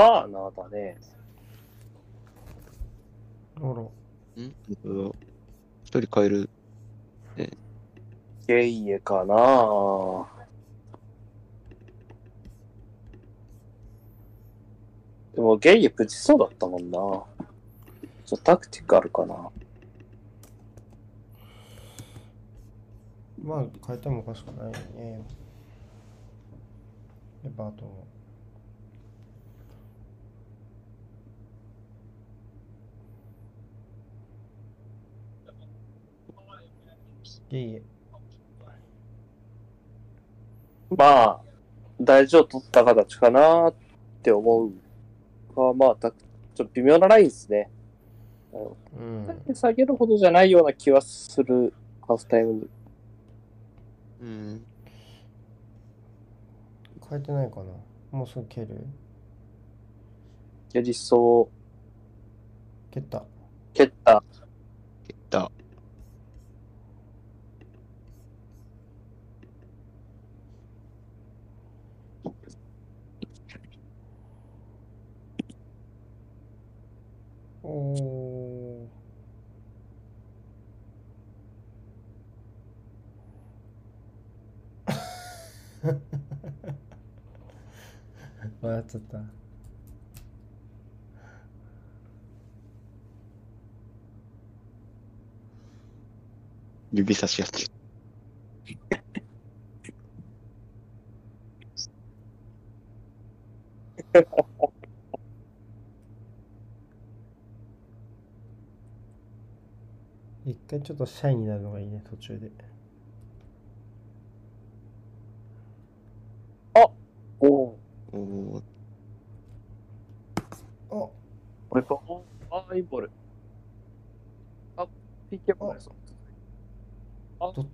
Speaker 2: ーす。あーなーだね。
Speaker 1: あら
Speaker 3: ん？うん一人変える？
Speaker 2: ゲイエかなーでもゲイエプチそうだったもんな。ちょっとタクティカルかな。
Speaker 1: まあ変えてもおかしくないよねでバートもい
Speaker 2: まあ、大事を取った形かなって思うが、まあ、たちょっと微妙なラインですね。
Speaker 1: うん
Speaker 2: 下げるほどじゃないような気はする、ハーフタイムに。
Speaker 3: うん。
Speaker 1: 変えてないかなもうすぐ蹴る？
Speaker 2: やりそう。
Speaker 1: 蹴った
Speaker 2: 蹴った。
Speaker 1: 笑っちゃった。
Speaker 3: 指差し合って。
Speaker 1: 一回ちょっとシャイになるのがいいね途中で。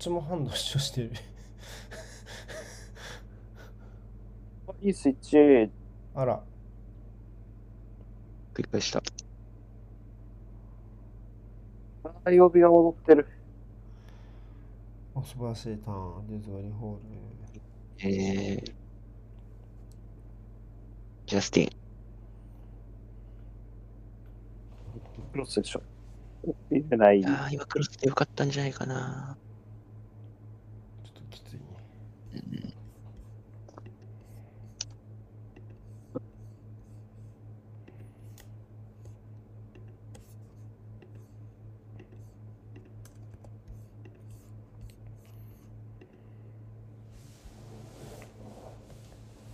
Speaker 1: ちもハンド主張してる
Speaker 2: あいいスイッチ。
Speaker 1: あら
Speaker 3: 繰り返した。
Speaker 2: あー、曜日が戻ってる。
Speaker 1: お素晴らしいターンデズワリホール
Speaker 3: えー、ジャスティン。
Speaker 2: クロスでしょ。入れない
Speaker 3: い。やー、今クロスでよかったんじゃないかな。
Speaker 1: ちょっときついね
Speaker 3: うん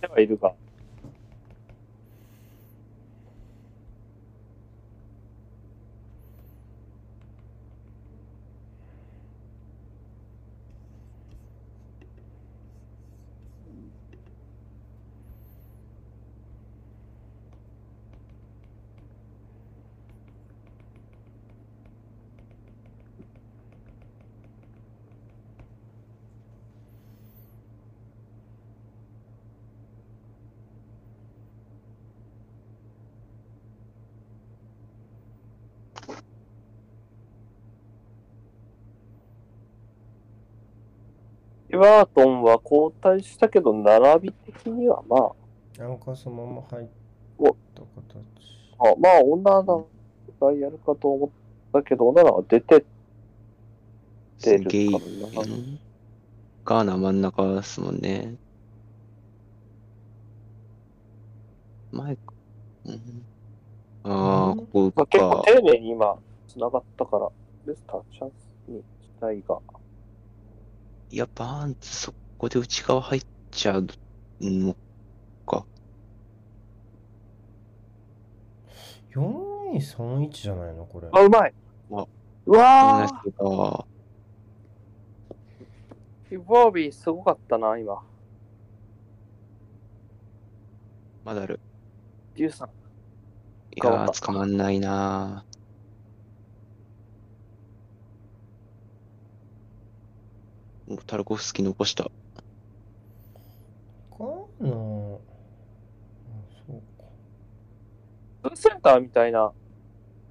Speaker 2: 手はいるが。バートンは交代したけど、並び的にはまあ、
Speaker 1: アンカーそのまま入っ
Speaker 2: お
Speaker 1: た形
Speaker 2: あまあ、オナナがやるかと思ったけど、オナナは出て出る
Speaker 3: すげえ、
Speaker 2: かな。
Speaker 3: うんガーナ真ん中ですもんね。前か。うん、ああ、
Speaker 1: うん
Speaker 3: ここ
Speaker 2: まあ、結構
Speaker 3: か。
Speaker 2: 丁寧に今、繋がったから、レスターチャンスにしたいが。
Speaker 3: いや、バーンズそこで内側入っちゃうのか。
Speaker 1: 4231じゃないのこれ
Speaker 2: あ、うまい
Speaker 3: あ
Speaker 2: うわ。ーイボービーすごかったな、今。
Speaker 3: まだある。
Speaker 2: デューさん。
Speaker 3: いやー、捕まんないなタルコフスキー残した。
Speaker 1: かなあそうか
Speaker 2: ブーセンターみたいな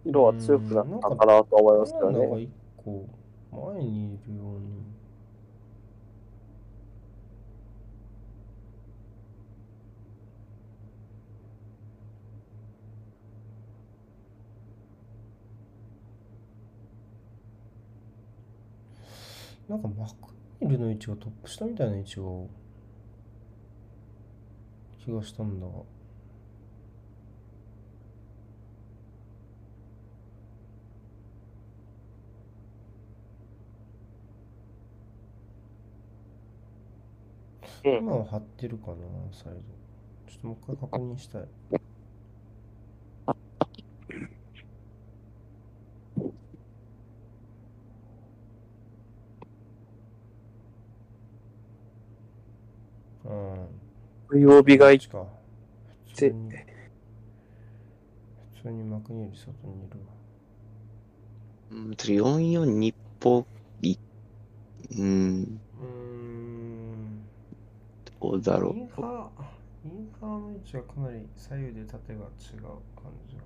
Speaker 2: 色は強くなったかなと思いますけどね。
Speaker 1: 一個前にいるようになんかマクニールの位置がトップ下みたいな位置が気がしたんだ。が
Speaker 2: うん。
Speaker 1: 今は張ってるかなサイド。ちょっともう一回確認したいうん
Speaker 2: 曜日がい
Speaker 1: こっちか普通に普通にマクニール外にいるわ
Speaker 3: うん、それ442っぽい。うん、
Speaker 1: うーん
Speaker 3: どうだろ
Speaker 1: インハーインハーの位置はかなり左右で縦が違う感じが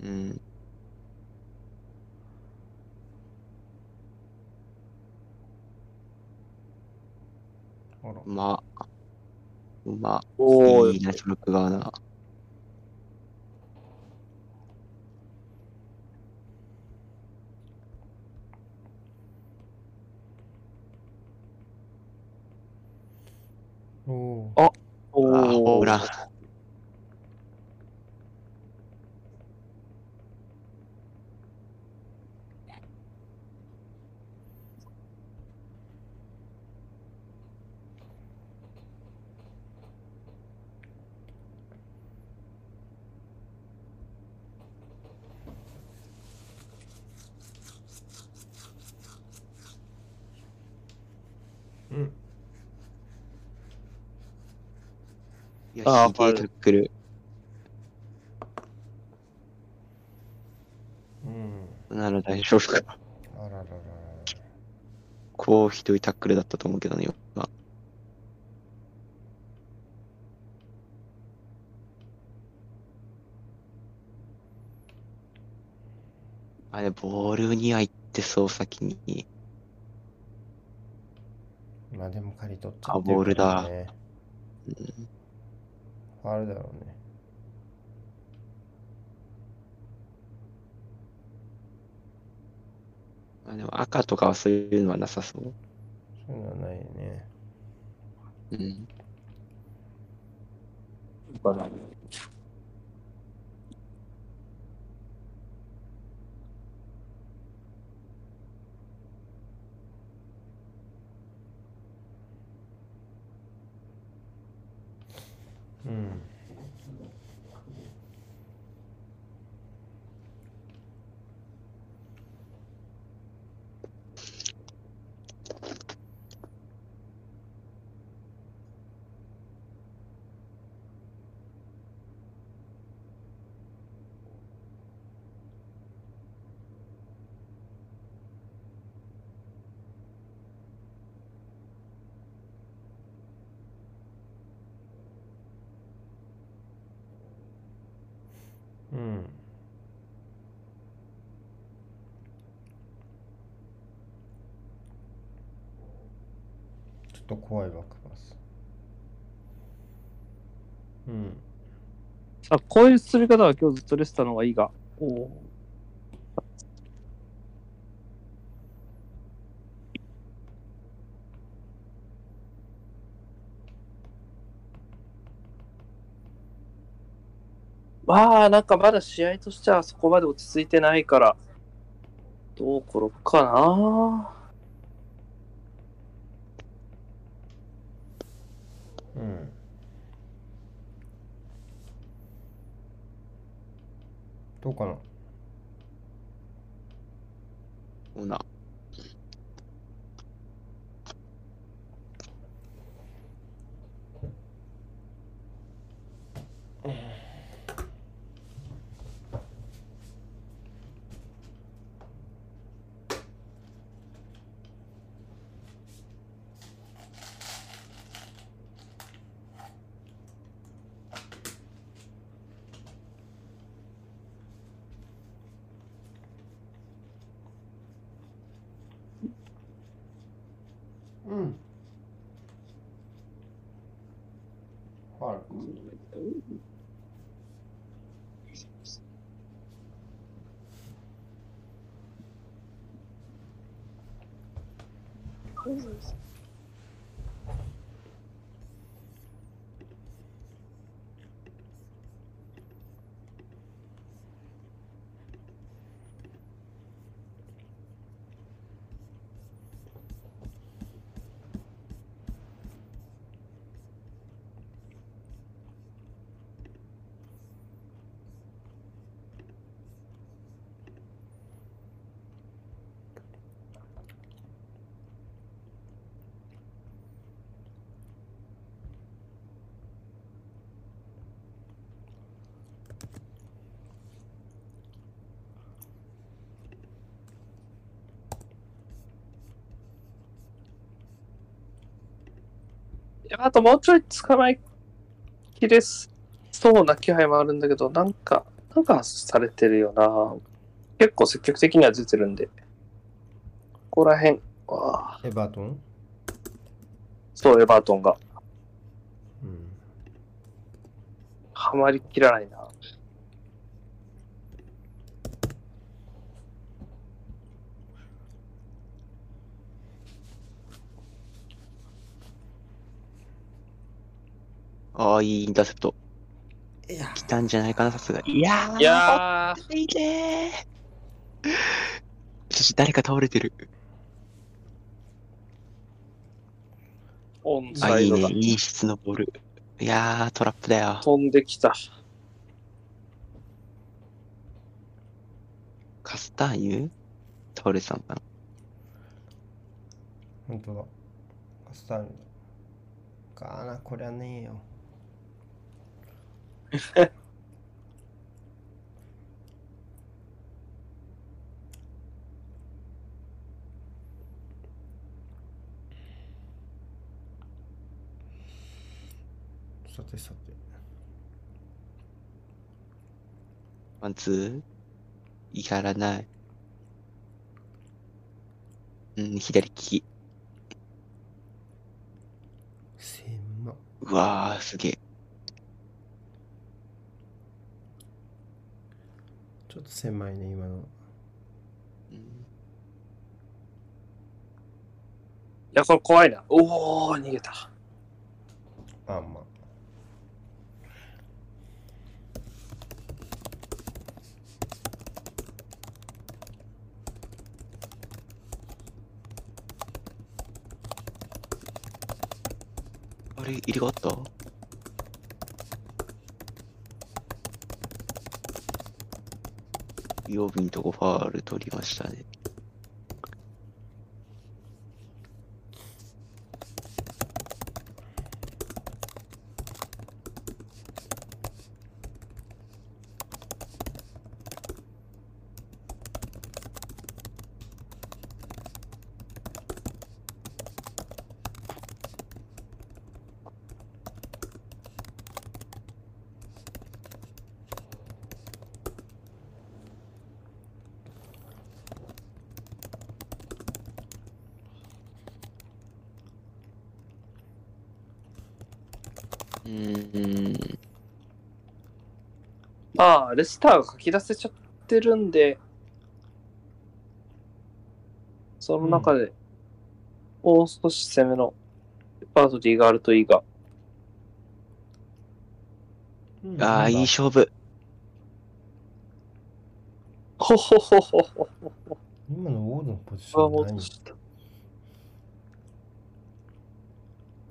Speaker 3: う。うん。
Speaker 1: あら
Speaker 3: まあ、まあ、
Speaker 2: おー。
Speaker 3: いいね、トラック側な。
Speaker 1: おお
Speaker 2: あ
Speaker 3: あ、
Speaker 2: おー。
Speaker 3: ホーいや、
Speaker 2: あー
Speaker 3: ひげタックル。
Speaker 1: うん
Speaker 3: なら大丈夫か。
Speaker 1: あらららら
Speaker 3: こうひどいタックルだったと思うけどね、今。あれ、ボールには行ってそう、先に。
Speaker 1: まあでも借り取っちゃ
Speaker 3: あ
Speaker 1: ってるから
Speaker 3: ボー
Speaker 1: ね
Speaker 3: うん
Speaker 1: ファウルだろうね
Speaker 3: まあ、でも赤とかはそういうのはなさそう。
Speaker 1: そういうのはないよね
Speaker 3: うん。
Speaker 1: ううん。ちょっと怖いわクパスうん。
Speaker 2: あ、こういう釣り方は今日ずっとレスたの方がいいが。おお。まあ、なんかまだ試合としてはそこまで落ち着いてないから、どう転ぶかな。
Speaker 1: うんどうかな？
Speaker 3: ほな。
Speaker 1: うんファウルか
Speaker 2: いや、あともうちょい捕まえきれそうな気配もあるんだけど、なんか、なんかされてるよな。結構積極的には出てるんで。ここら辺は、
Speaker 1: エバートン？
Speaker 2: そう、エバートンが
Speaker 1: うん
Speaker 2: はまりきらないな。
Speaker 3: ああ、いいインターセプト。
Speaker 1: いや
Speaker 3: 来たんじゃないかな、さすが。いやー、
Speaker 2: いやー、
Speaker 3: いいねー。そして誰か倒れてる。
Speaker 2: オン
Speaker 3: あ、いいね。
Speaker 2: サイドが
Speaker 3: いい質のボール。いやー、トラップだよ。
Speaker 2: 飛んできた。
Speaker 3: カスターユ倒れてたのかな。
Speaker 1: 本当だカスタイルかなこりゃねえよさてさて
Speaker 3: ワンツーやらない。うん、左利き。
Speaker 1: 狭っ
Speaker 3: うわー、すげえ。
Speaker 1: ちょっと狭いね今の
Speaker 3: うん
Speaker 2: いや、これ怖いな。おお、逃げた。
Speaker 1: あんま
Speaker 3: あれ、入れ替わった？曜日のとこファール取りましたね。
Speaker 2: まあ、レスターが書き出せちゃってるんで、その中で、もう少し攻めのレパートリーがあるといいが。
Speaker 3: ああ、いい勝負。
Speaker 2: ほほほほほほ。
Speaker 1: 今のウォードのポジシ
Speaker 2: あ、
Speaker 1: ョン何？
Speaker 2: 戻した。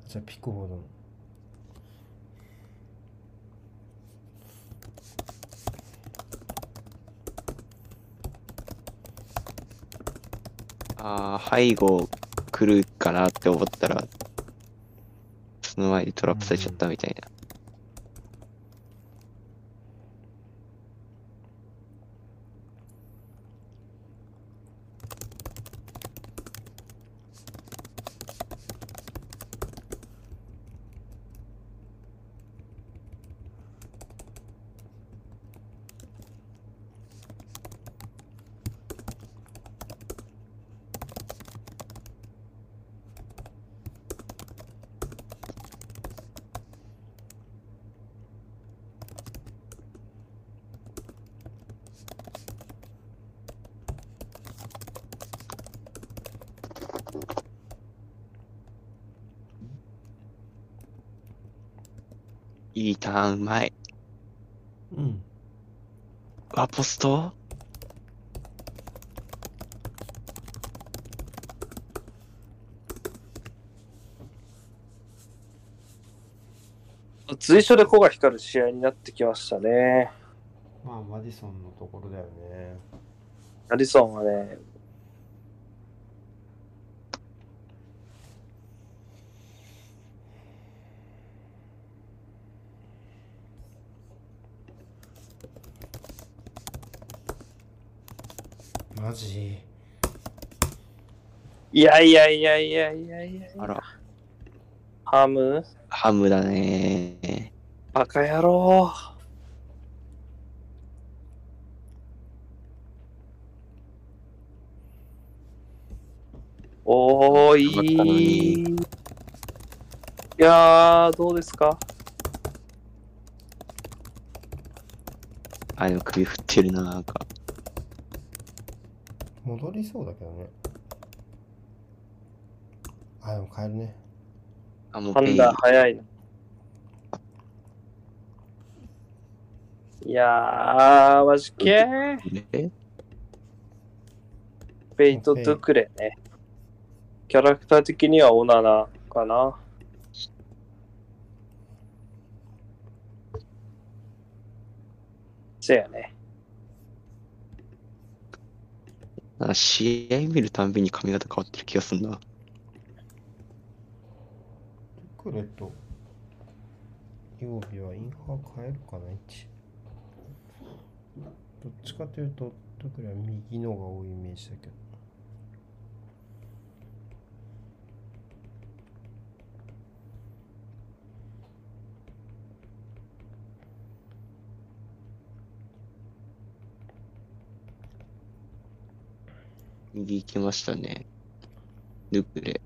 Speaker 1: じゃあピコフォードの
Speaker 3: ああ、背後来るかなって思ったら、その前にトラップされちゃったみたいな。いいターンうまい。
Speaker 1: うん
Speaker 3: あ、ポスト？
Speaker 2: 随所で子が光る試合になってきましたね。
Speaker 1: まあマディソンのところだよね
Speaker 2: アリソンはね、
Speaker 1: マジ。
Speaker 2: いやいやいやいやいやいや。
Speaker 3: あら、
Speaker 2: ハム？
Speaker 3: ハムだね。
Speaker 2: バカ野郎。おー、い。い。いやー、どうですか？
Speaker 3: あ、でも首振ってるな、なんか。
Speaker 1: 戻りそうだけどねあでも変えるね
Speaker 3: あ、もう。
Speaker 2: 判断早いな。いやー、マジけー。
Speaker 3: え
Speaker 2: ペイト・ドゥクレね。キャラクター的にはオナナかな。せやね。
Speaker 3: なんか試合見るたんびに髪型変わってる気がするな。
Speaker 1: クレと曜日はインハー変えるかな一。どっちかというと特には右のが多いイメージだけど。
Speaker 3: 右行きましたね。ルクレ。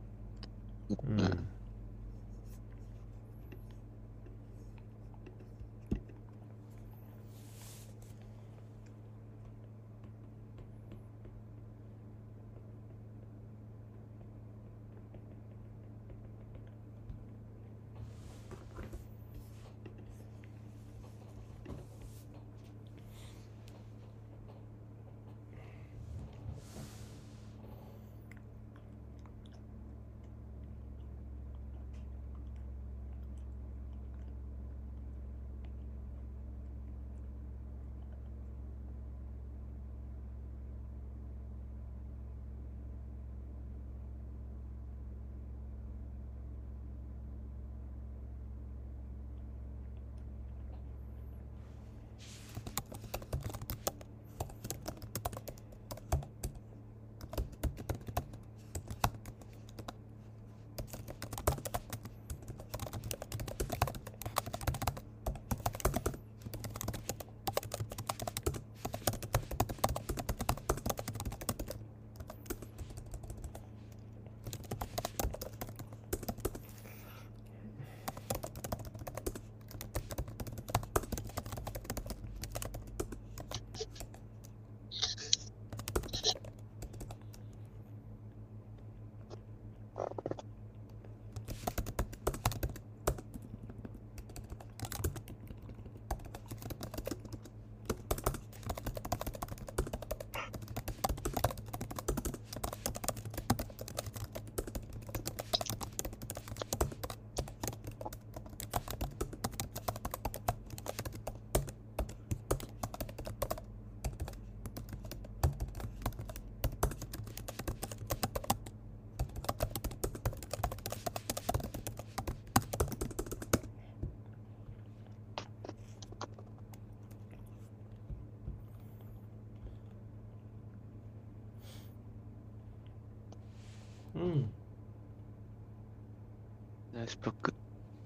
Speaker 3: Facebook。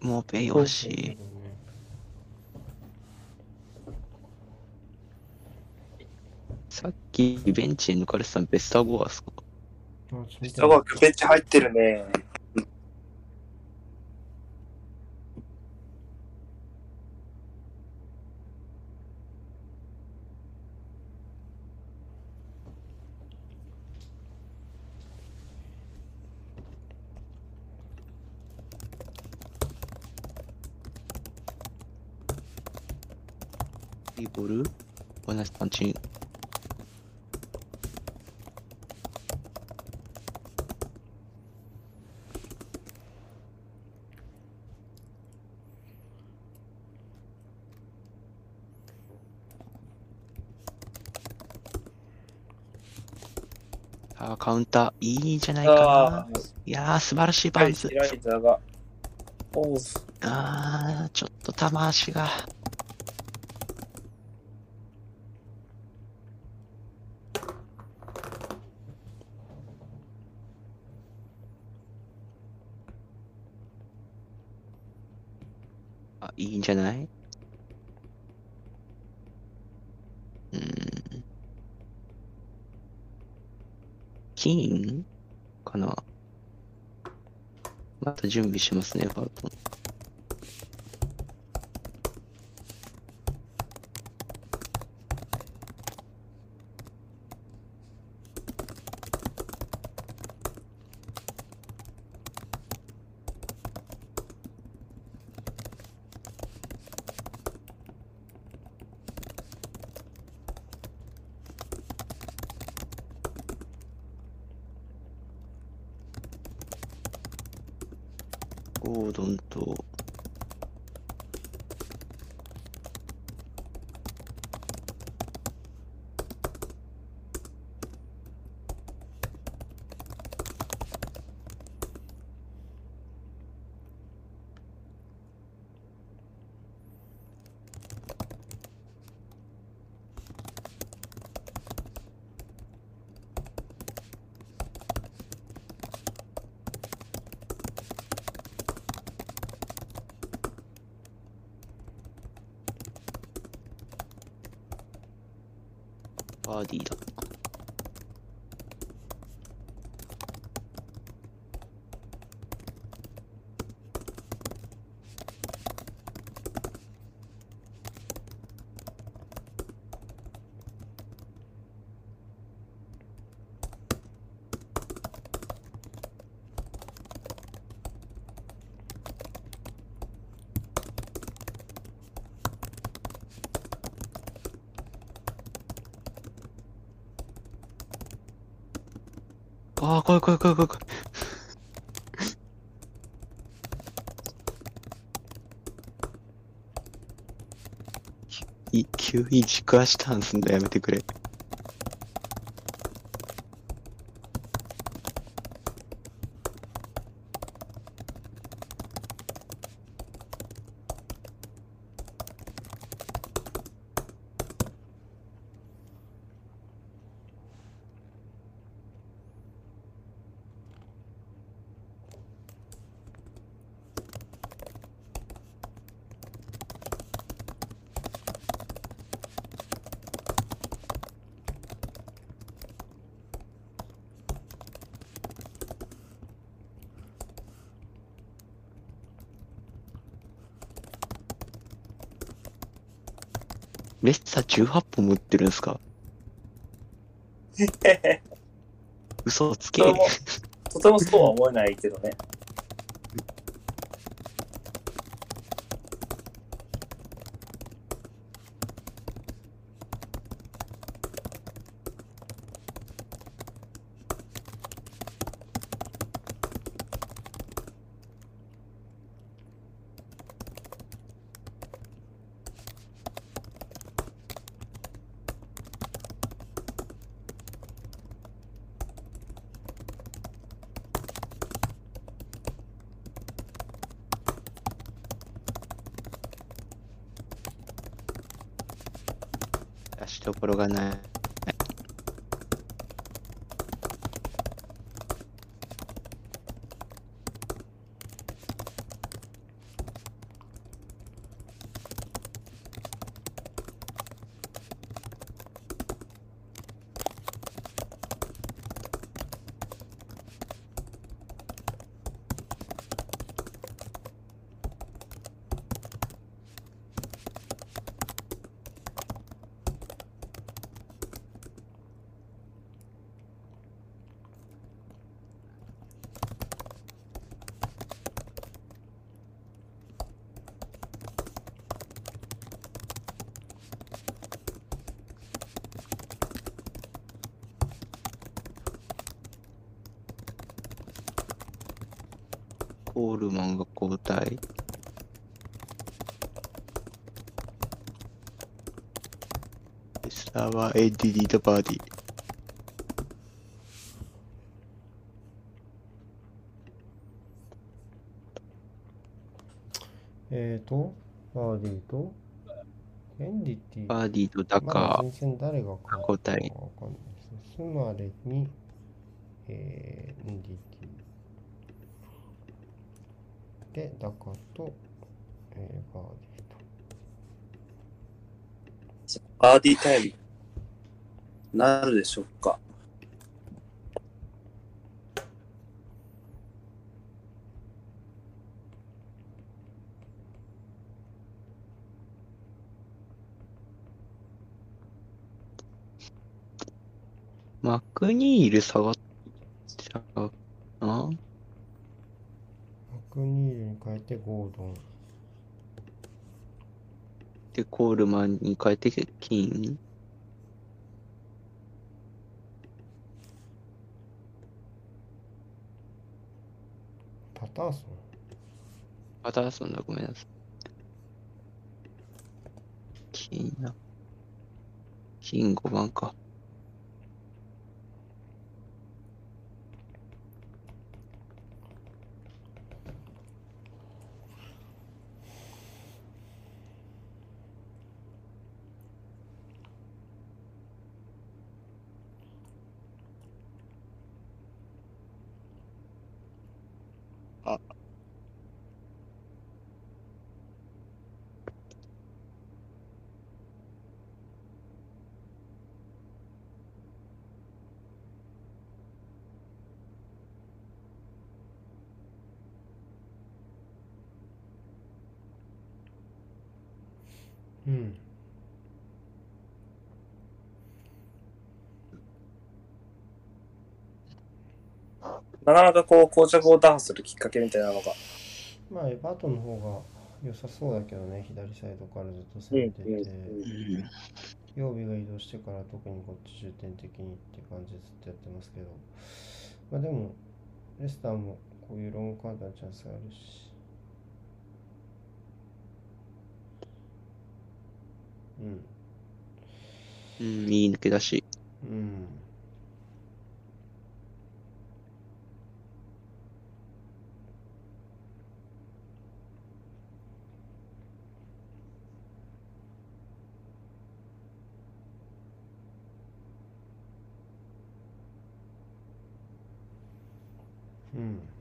Speaker 3: もうペイ惜しい。さっきベンチに抜かれてたのベスターゴアですか？
Speaker 1: あちょっと見て
Speaker 2: 人がベンチ入ってるね。
Speaker 3: いいボール同じパンチ。さあ、カウンター、いいんじゃないか
Speaker 2: あ
Speaker 3: な。いやー、素晴らしいバ
Speaker 2: はい、
Speaker 3: ウンズ。
Speaker 2: ライザーが。おう
Speaker 3: あー、ちょっと球足が。あ、いいんじゃないうーん。金かな？また準備しますね、バルトン。ゴードンと、バーディーだ。ああ、怖い怖い怖い怖い怖い。急に軸足ターンすんだやめてくれ。18本持ってるんすか？嘘をつけ
Speaker 2: とてもそうは思えないけどね。
Speaker 3: しどころがない。コールマンが交代。下はエディディとバーディー。
Speaker 1: えーと、バーディーと、エンディティ。
Speaker 3: バーディーとダカ
Speaker 1: 全然誰が
Speaker 3: ー交代。
Speaker 1: わかんないです。スマレに、えー、エンディティ。で、ダカと、えー、バーディーと。
Speaker 2: バーディータイム。なるでしょうか。
Speaker 3: マクニール下がっちゃうな。
Speaker 1: マクニールに変えてゴードン。
Speaker 3: で、コールマンに変えてキン。
Speaker 1: パターソン？
Speaker 3: パターソンだ、ごめんなさい。金な。金5番か。
Speaker 1: うん
Speaker 2: なかなかこう、膠着を打破するきっかけみたいなのが。
Speaker 1: まあエバートンの方が良さそうだけどね左サイドからずっと攻めてて、
Speaker 3: うん。
Speaker 1: 曜日が移動してから特にこっち重点的にって感じでずっとやってますけどまあでもレスターもこういうロングカウンターのチャンスがあるしうん。
Speaker 3: うん、いい抜け出し。
Speaker 1: うん。うん。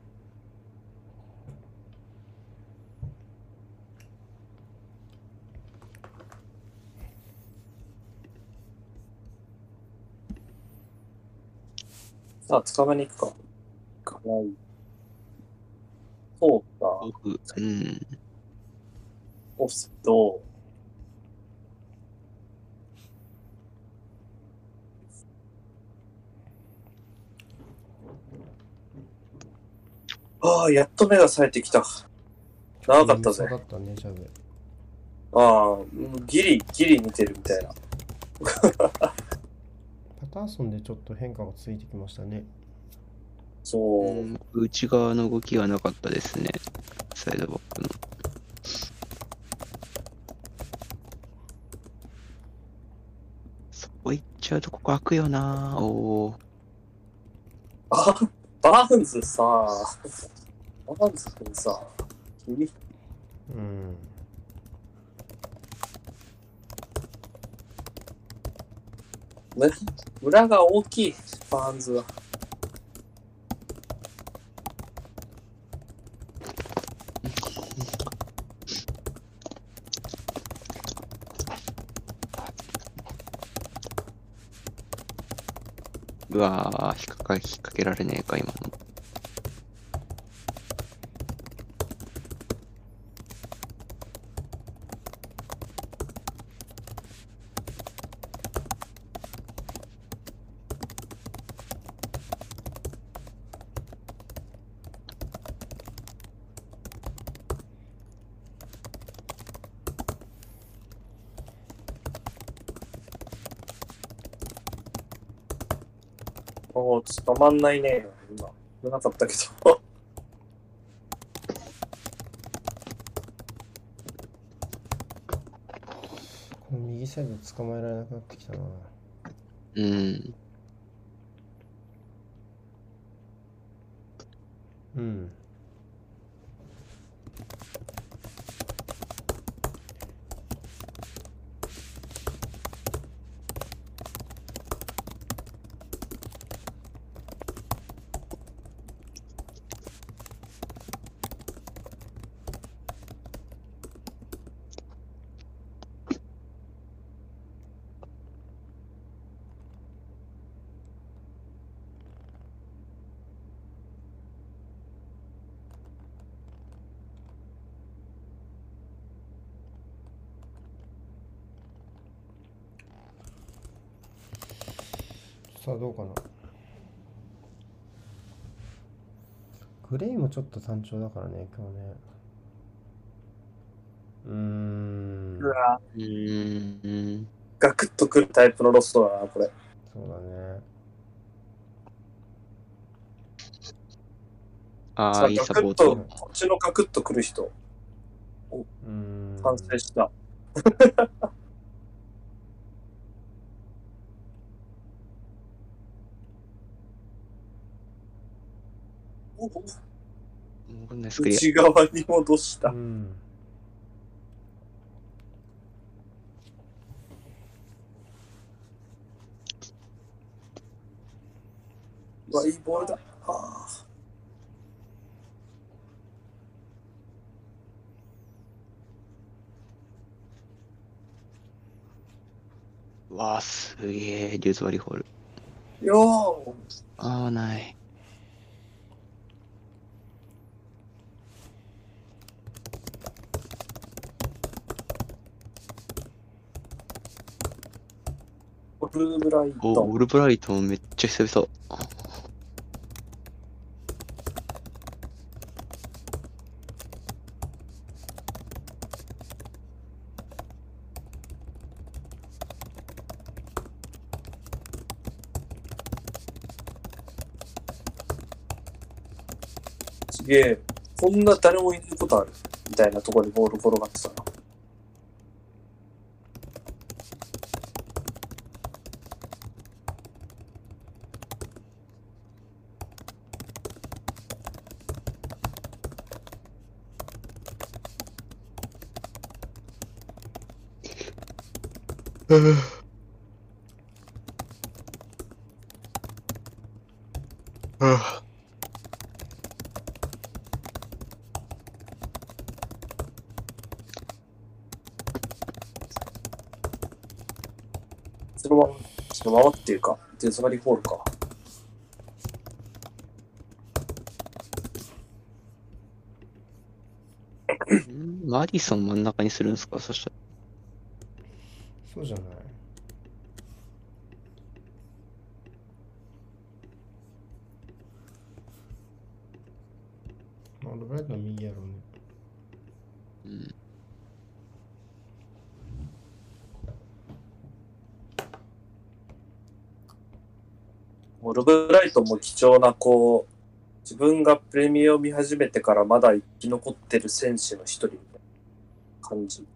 Speaker 2: さあ、捕まえに行くか。行かない。そうか。
Speaker 3: うん。
Speaker 2: オフすと、ああ、やっと目が冴えてきた。長かったぜ
Speaker 1: ったねジャブ
Speaker 2: ああ、うんギリ、ギリ見てるみたいな。
Speaker 1: パターソンでちょっと変化がついてきましたね
Speaker 2: そう。
Speaker 3: うん内側の動きはなかったですね。サイドバックの。そこ行っちゃうとここ開くよなおー。
Speaker 2: あ、バーンズさ、バーンズ君さ、君、
Speaker 1: うん
Speaker 2: む裏が大きい、バーンズは。
Speaker 3: うわー、引っかか引っ掛けられねえか、今の。
Speaker 2: おお、捕まんないね、今。危なかったけど。
Speaker 1: この右サイド捕まえられなくなってきたな
Speaker 3: うん。
Speaker 1: うんどうかなグレイもちょっと単調だからね今日ねうーん
Speaker 2: うわ
Speaker 3: ん。
Speaker 2: ガクッとくるタイプのロストだな、これ。
Speaker 1: そうだね
Speaker 3: ああ、いいサポート。
Speaker 2: クッと、こっちのガクッとくる人、
Speaker 1: うーん
Speaker 2: 完成した。おお
Speaker 3: こん。
Speaker 2: 内側に戻した
Speaker 1: う。ん
Speaker 2: うわ、いいボールだ。あ
Speaker 3: わあ、すげえ、デューズワリホール。
Speaker 2: よー
Speaker 3: ああ、ない。
Speaker 2: ルブライ
Speaker 3: お、
Speaker 2: ト
Speaker 3: オールブライトンめっちゃ久々。
Speaker 2: すげえ。こんな誰もいないことある？みたいなところにボール転がってたな。そのまま、そのままっていうか、デザバリホールか。
Speaker 3: んマディソン真ん中にするんですか？そしたら。
Speaker 1: そうじゃないまあ、ルブライトは右やろうね。
Speaker 3: うん。
Speaker 2: モルブライトも貴重な、こう、自分がプレミアを見始めてからまだ生き残ってる選手の一人みたいな感じ。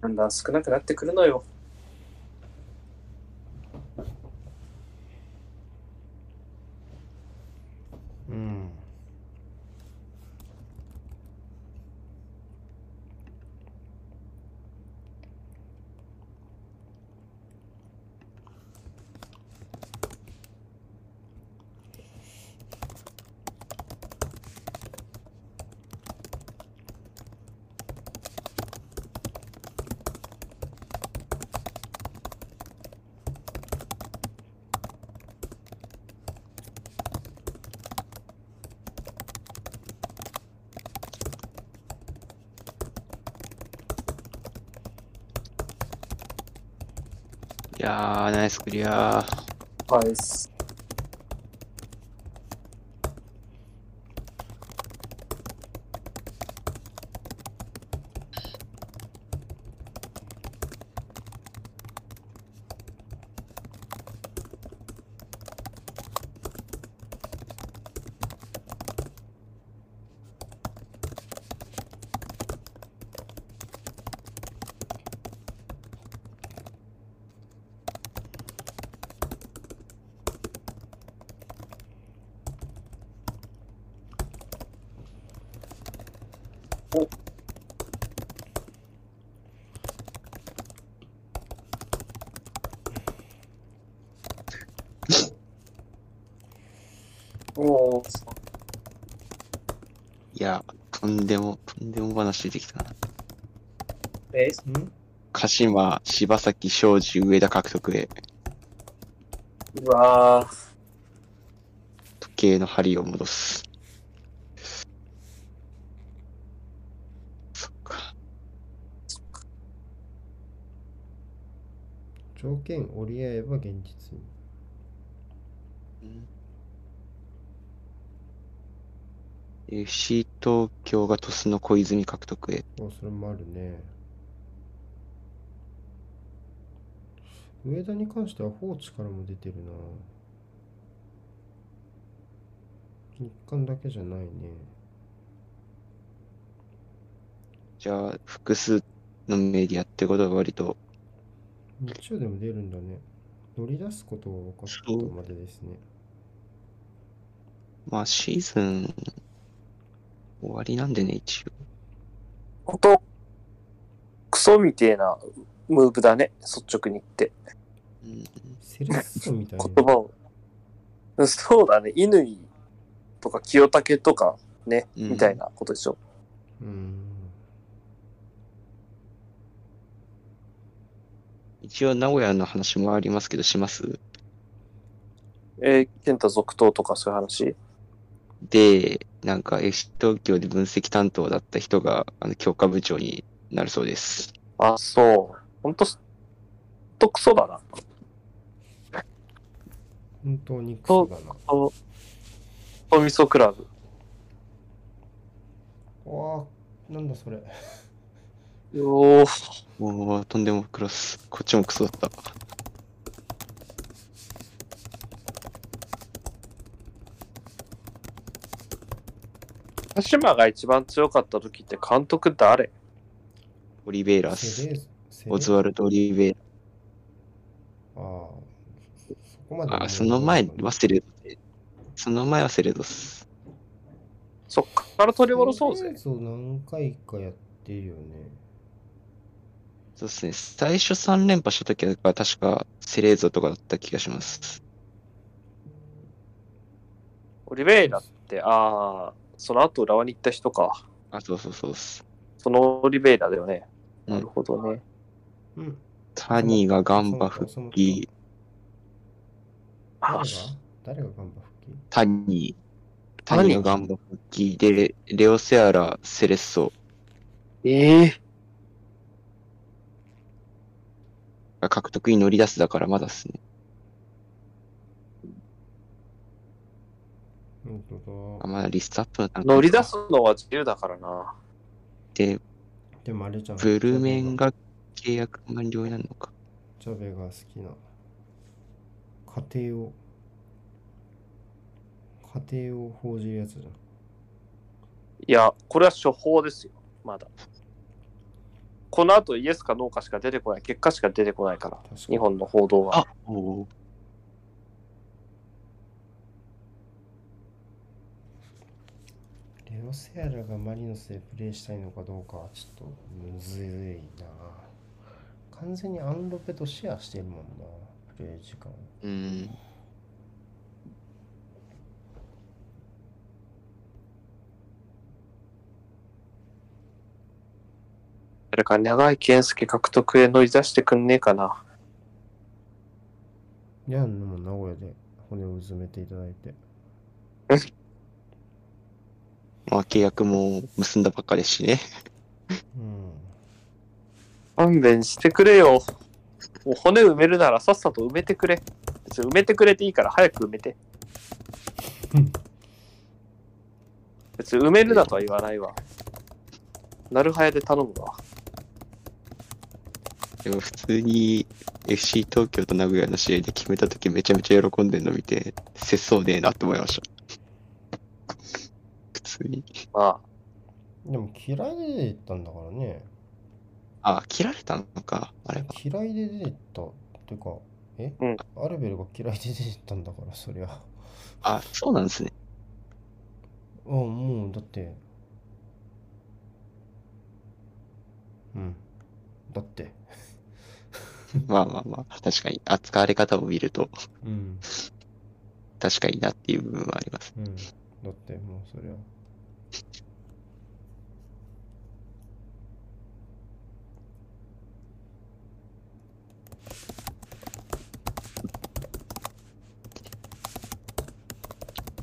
Speaker 2: だんだん少なくなってくるのよ。
Speaker 1: うん。
Speaker 3: いやー、ナイスクリアー。
Speaker 2: はいっす。おー
Speaker 3: いや、とんでも、とんでも話出てきたな。
Speaker 2: え？
Speaker 1: ん？
Speaker 3: 鹿島、柴崎、庄司、上田獲得へ、
Speaker 2: うわー
Speaker 3: 時計の針を戻す。そっか。
Speaker 1: 条件折り合えば現実に。
Speaker 3: FC 東京が鳥栖の小泉獲得へ。
Speaker 1: お、それもあるね。上田に関しては放置からも出てるな。日韓だけじゃないね。
Speaker 3: じゃあ、複数のメディアってことは割と、
Speaker 1: 日曜でも出るんだね。乗り出すことが分かったまでですね。
Speaker 3: まあシーズン終わりなんでね、一応。
Speaker 2: ほんと、クソみてえなムーブだね、率直に言って。
Speaker 3: うん、
Speaker 1: セレッソみたいな。
Speaker 2: 言葉を。そうだね、乾とか清武とかね、
Speaker 3: うん
Speaker 2: みたいなことでしょ。
Speaker 1: うん。
Speaker 3: 一応名古屋の話もありますけど、します？
Speaker 2: えー、健太続投とかそういう話？
Speaker 3: で、なんか FC 東京で分析担当だった人が、あの、強化部長になるそうです。
Speaker 2: あ、そう。ほんと、とクソだな。
Speaker 1: 本当にクソだな。
Speaker 2: お、おみそクラブ。
Speaker 1: わあ、なんだそれ。
Speaker 2: よー。
Speaker 3: もう、とんでもクロス。こっちもクソだった。
Speaker 2: 鹿島が一番強かった時って監督誰？
Speaker 3: オリベイラス。オズワルド・オリベイ
Speaker 1: ああ、そそこまで
Speaker 3: ラ。あ、その前はセレドで。その前はセレドス。
Speaker 2: そっから取り戻そうぜ。
Speaker 1: セレーズを何回かやってるよね。
Speaker 3: そうですね。最初3連覇した時は確かセレーゾとかだった気がします。
Speaker 2: オリベイラって、ああ、その後浦和に行った人か。
Speaker 3: あ、そうそうそうっす。
Speaker 2: そのオリベイラだよね。
Speaker 3: うん
Speaker 2: なるほどね。
Speaker 1: うん。
Speaker 3: タニーがガンバ復帰。
Speaker 2: あ
Speaker 1: 誰が？誰がガンバ復帰？
Speaker 3: タニー。タニー？がガンバ復帰で、レオセアラ、セレッソ
Speaker 2: ええ
Speaker 3: が獲得に乗り出すだからまだっすね。
Speaker 1: 本当
Speaker 3: あまだリストアップの段階
Speaker 2: 乗り出すのは自由だからな。
Speaker 3: で、
Speaker 1: だ。でもあれじゃん。
Speaker 3: ブルメンが契約満了になるのか。
Speaker 1: ジャベが好きな家庭を家庭を報じるやつじゃん。
Speaker 2: いや、これは処方ですよ。まだ。この後イエスかノーかしか出てこない。結果しか出てこないから。
Speaker 1: 確かに
Speaker 2: 日本の報道は。
Speaker 3: あ、お
Speaker 1: レオセアラがマリノスでプレーしたいのかどうかはちょっとむずいな。完全にアンロペとシェアしてるもんな、プレー時間。
Speaker 3: うん。
Speaker 2: 誰か長い健介獲得へ乗り出してくんねえかな。
Speaker 1: いや、でも名古屋で骨をうずめていただいて。
Speaker 3: まあ契約も結んだばっかですしね。
Speaker 1: うん。
Speaker 2: 勘弁してくれよ。もう骨埋めるならさっさと埋めてくれ。別に埋めてくれていいから早く埋めて。別に埋めるなとは言わないわ。なるはやで頼むわ。
Speaker 3: でも普通に FC 東京と名古屋の試合で決めたときめちゃめちゃ喜んでるの見て、節操ねえなって思いました。に。
Speaker 2: まあ、
Speaker 1: でも嫌いで出てったんだからね。
Speaker 3: あ、切られたのか。あれが。
Speaker 1: 嫌いで出てったっていうか、え、
Speaker 2: うん
Speaker 1: アルベルが嫌いで出てったんだから、そりゃ。
Speaker 3: あ、そうなんですね。
Speaker 1: うん、もうだって。うん。だって。
Speaker 3: まあまあまあ、確かに扱われ方を見ると
Speaker 1: うん。
Speaker 3: 確かになっていう部分はあります。
Speaker 1: うん。だってもうそりゃ。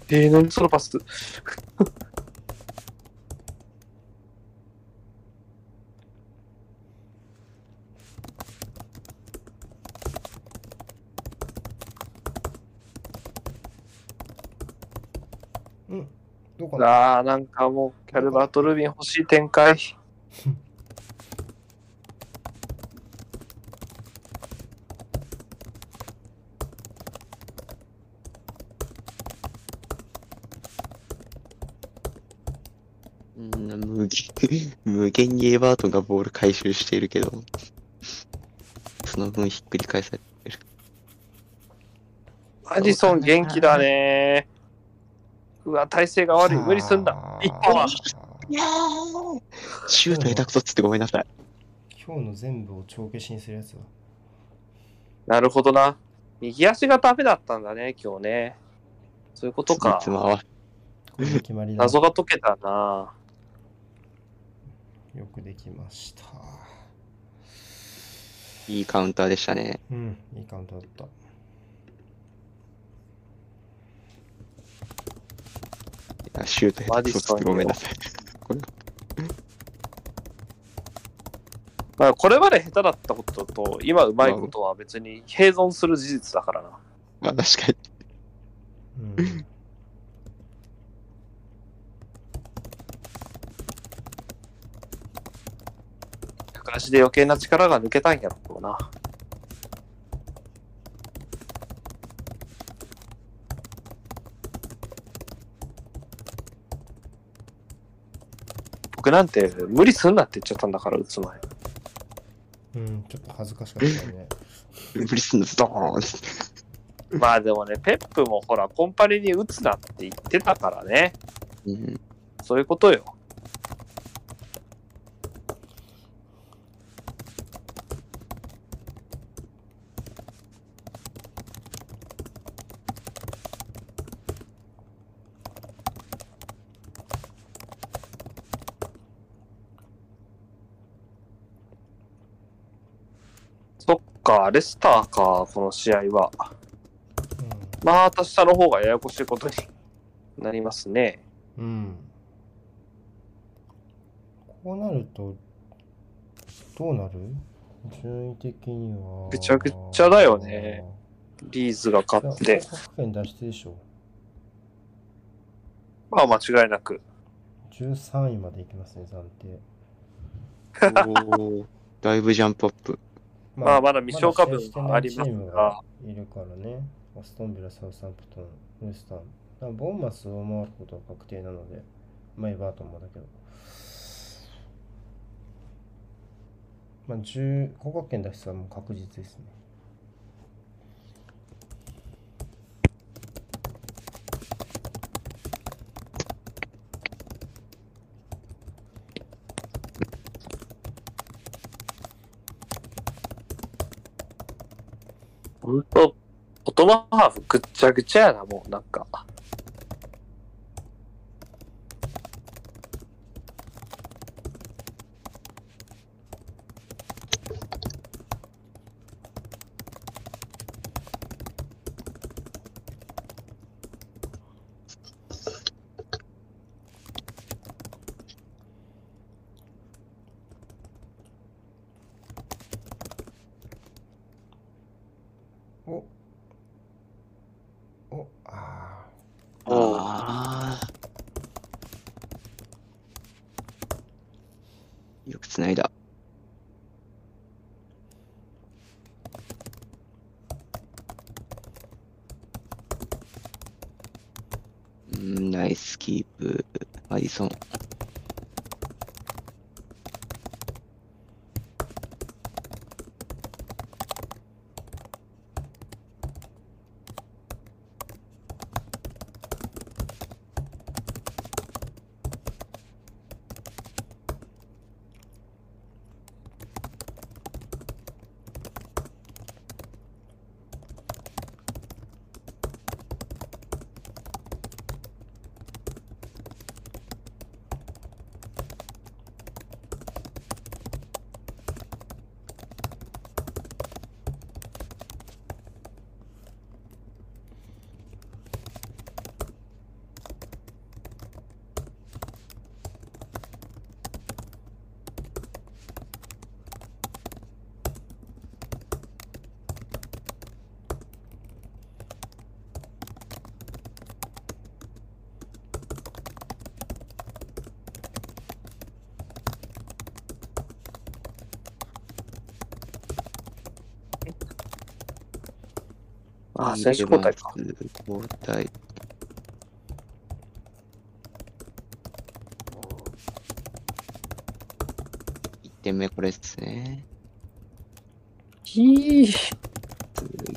Speaker 2: えー、何そのパス。
Speaker 1: どうかな
Speaker 2: ああ、なんかもう、キャルバート・ルビン欲しい展開。
Speaker 3: うん、無限、無限にエバートンがボール回収しているけど、その分ひっくり返されてる。
Speaker 2: アジソン元気だねうわ、体勢が悪い。無理すんだ。一歩は。
Speaker 3: シュート下手くそっつってごめんなさい。
Speaker 1: 今日の全部を帳消しにするやつだ。
Speaker 2: なるほどな。右足がダメだったんだね、今日ね。そういうことか
Speaker 1: 決まりだ。
Speaker 2: 謎が解けたな。
Speaker 1: よくできました。
Speaker 3: いいカウンターでしたね。
Speaker 1: うん、いいカウントだった。
Speaker 3: あシュート下手くそつってごめんなさい。
Speaker 2: まあ、これまで下手だったことと、今うまいことは別に併存する事実だからな。
Speaker 3: まあ確かに。
Speaker 1: うん。
Speaker 2: 高足で余計な力が抜けたんやろうな。僕なんて無理すんなって言っちゃったんだから、打つ前。
Speaker 1: うん、ちょっと恥ずかしかったよね。
Speaker 3: 無理すんの、ドーンって
Speaker 2: まあでもね、ペップもほら、コンパニに打つなって言ってたからね。
Speaker 3: うん。
Speaker 2: そういうことよ。そっか、レスターか、この試合は。また下の方がややこしいことになりますね。
Speaker 1: うん。うん。こうなると、どうなる？順位的には。
Speaker 2: ぐちゃぐちゃだよね。リーズが勝って、
Speaker 1: 各県出してでしょ。
Speaker 2: まあ間違いなく。
Speaker 1: 13位まで行きますね、暫定。
Speaker 3: おーだいぶジャンプアップ。
Speaker 2: まあまだ未消化分はありますが
Speaker 1: いるからね。アストンビラ、サウサンプトン、ウエスタン。ボンマスを上回ることは確定なので、まあエバートンもだけど。まあ、10、高学圏脱出はもう確実ですね。
Speaker 2: ほんと、ハーフぐっちゃぐちゃやな、もうなんか。
Speaker 1: おおあ
Speaker 3: ああ。よくつないだ。うん、ナイスキープ。マディソン。
Speaker 2: あ選手交代か。
Speaker 3: 交代。1点目これですね。
Speaker 2: ひー。
Speaker 3: す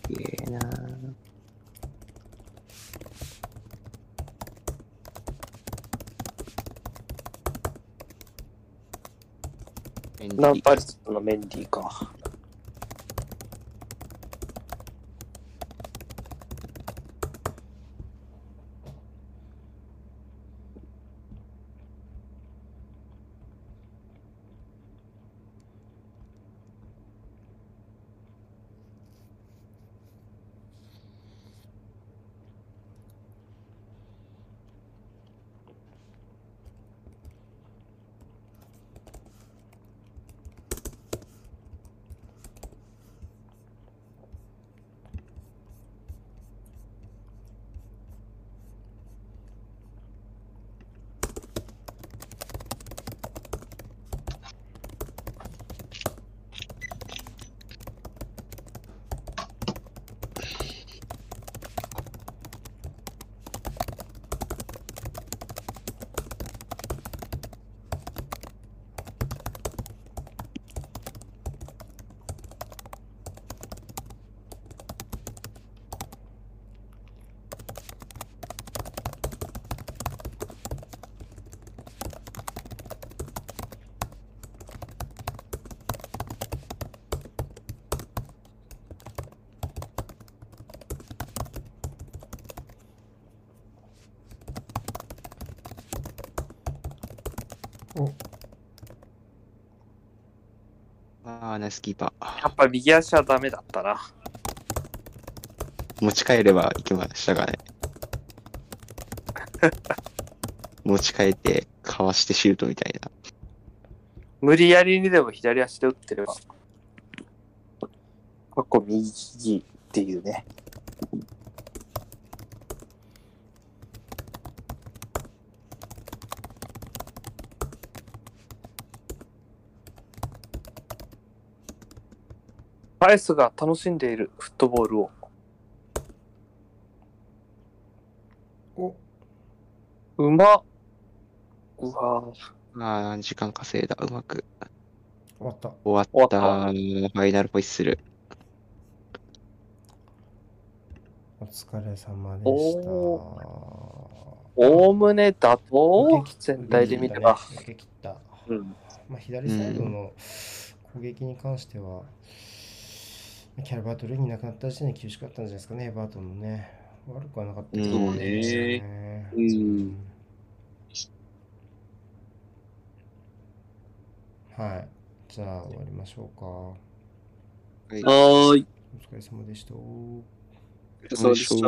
Speaker 3: げえな
Speaker 2: ナンパリスのメンディーか。
Speaker 3: ナイスキーパー。
Speaker 2: やっぱ右足はダメだったな。
Speaker 3: 持ち帰れば行きましたがね。持ち帰って、かわしてシュートみたいな。
Speaker 2: 無理やりにでも左足で打ってれば。過去右っていうね。パイスが楽しんでいるフットボールを。
Speaker 1: お
Speaker 2: うまっ。うわぁ
Speaker 3: あー、時間稼いだ。うまく。
Speaker 1: 終わった
Speaker 3: 終わった。
Speaker 2: 終わっ
Speaker 3: ファイナルホイッスル。
Speaker 1: お疲れ様でした
Speaker 2: おおむねだと
Speaker 1: 受け切
Speaker 2: 全体で見れば。
Speaker 1: 受け切った、
Speaker 2: うん。
Speaker 1: まあ、左サイドの攻撃に関しては、キャルバートルーになくなった時点で厳しかったんじゃないですかね、エバートンのね。悪くはなかったけど
Speaker 3: そう
Speaker 2: ねうん
Speaker 1: はい。じゃあ終わりましょうか。お
Speaker 3: はい
Speaker 2: はーい。
Speaker 1: 疲れ様でした。
Speaker 2: そうでした。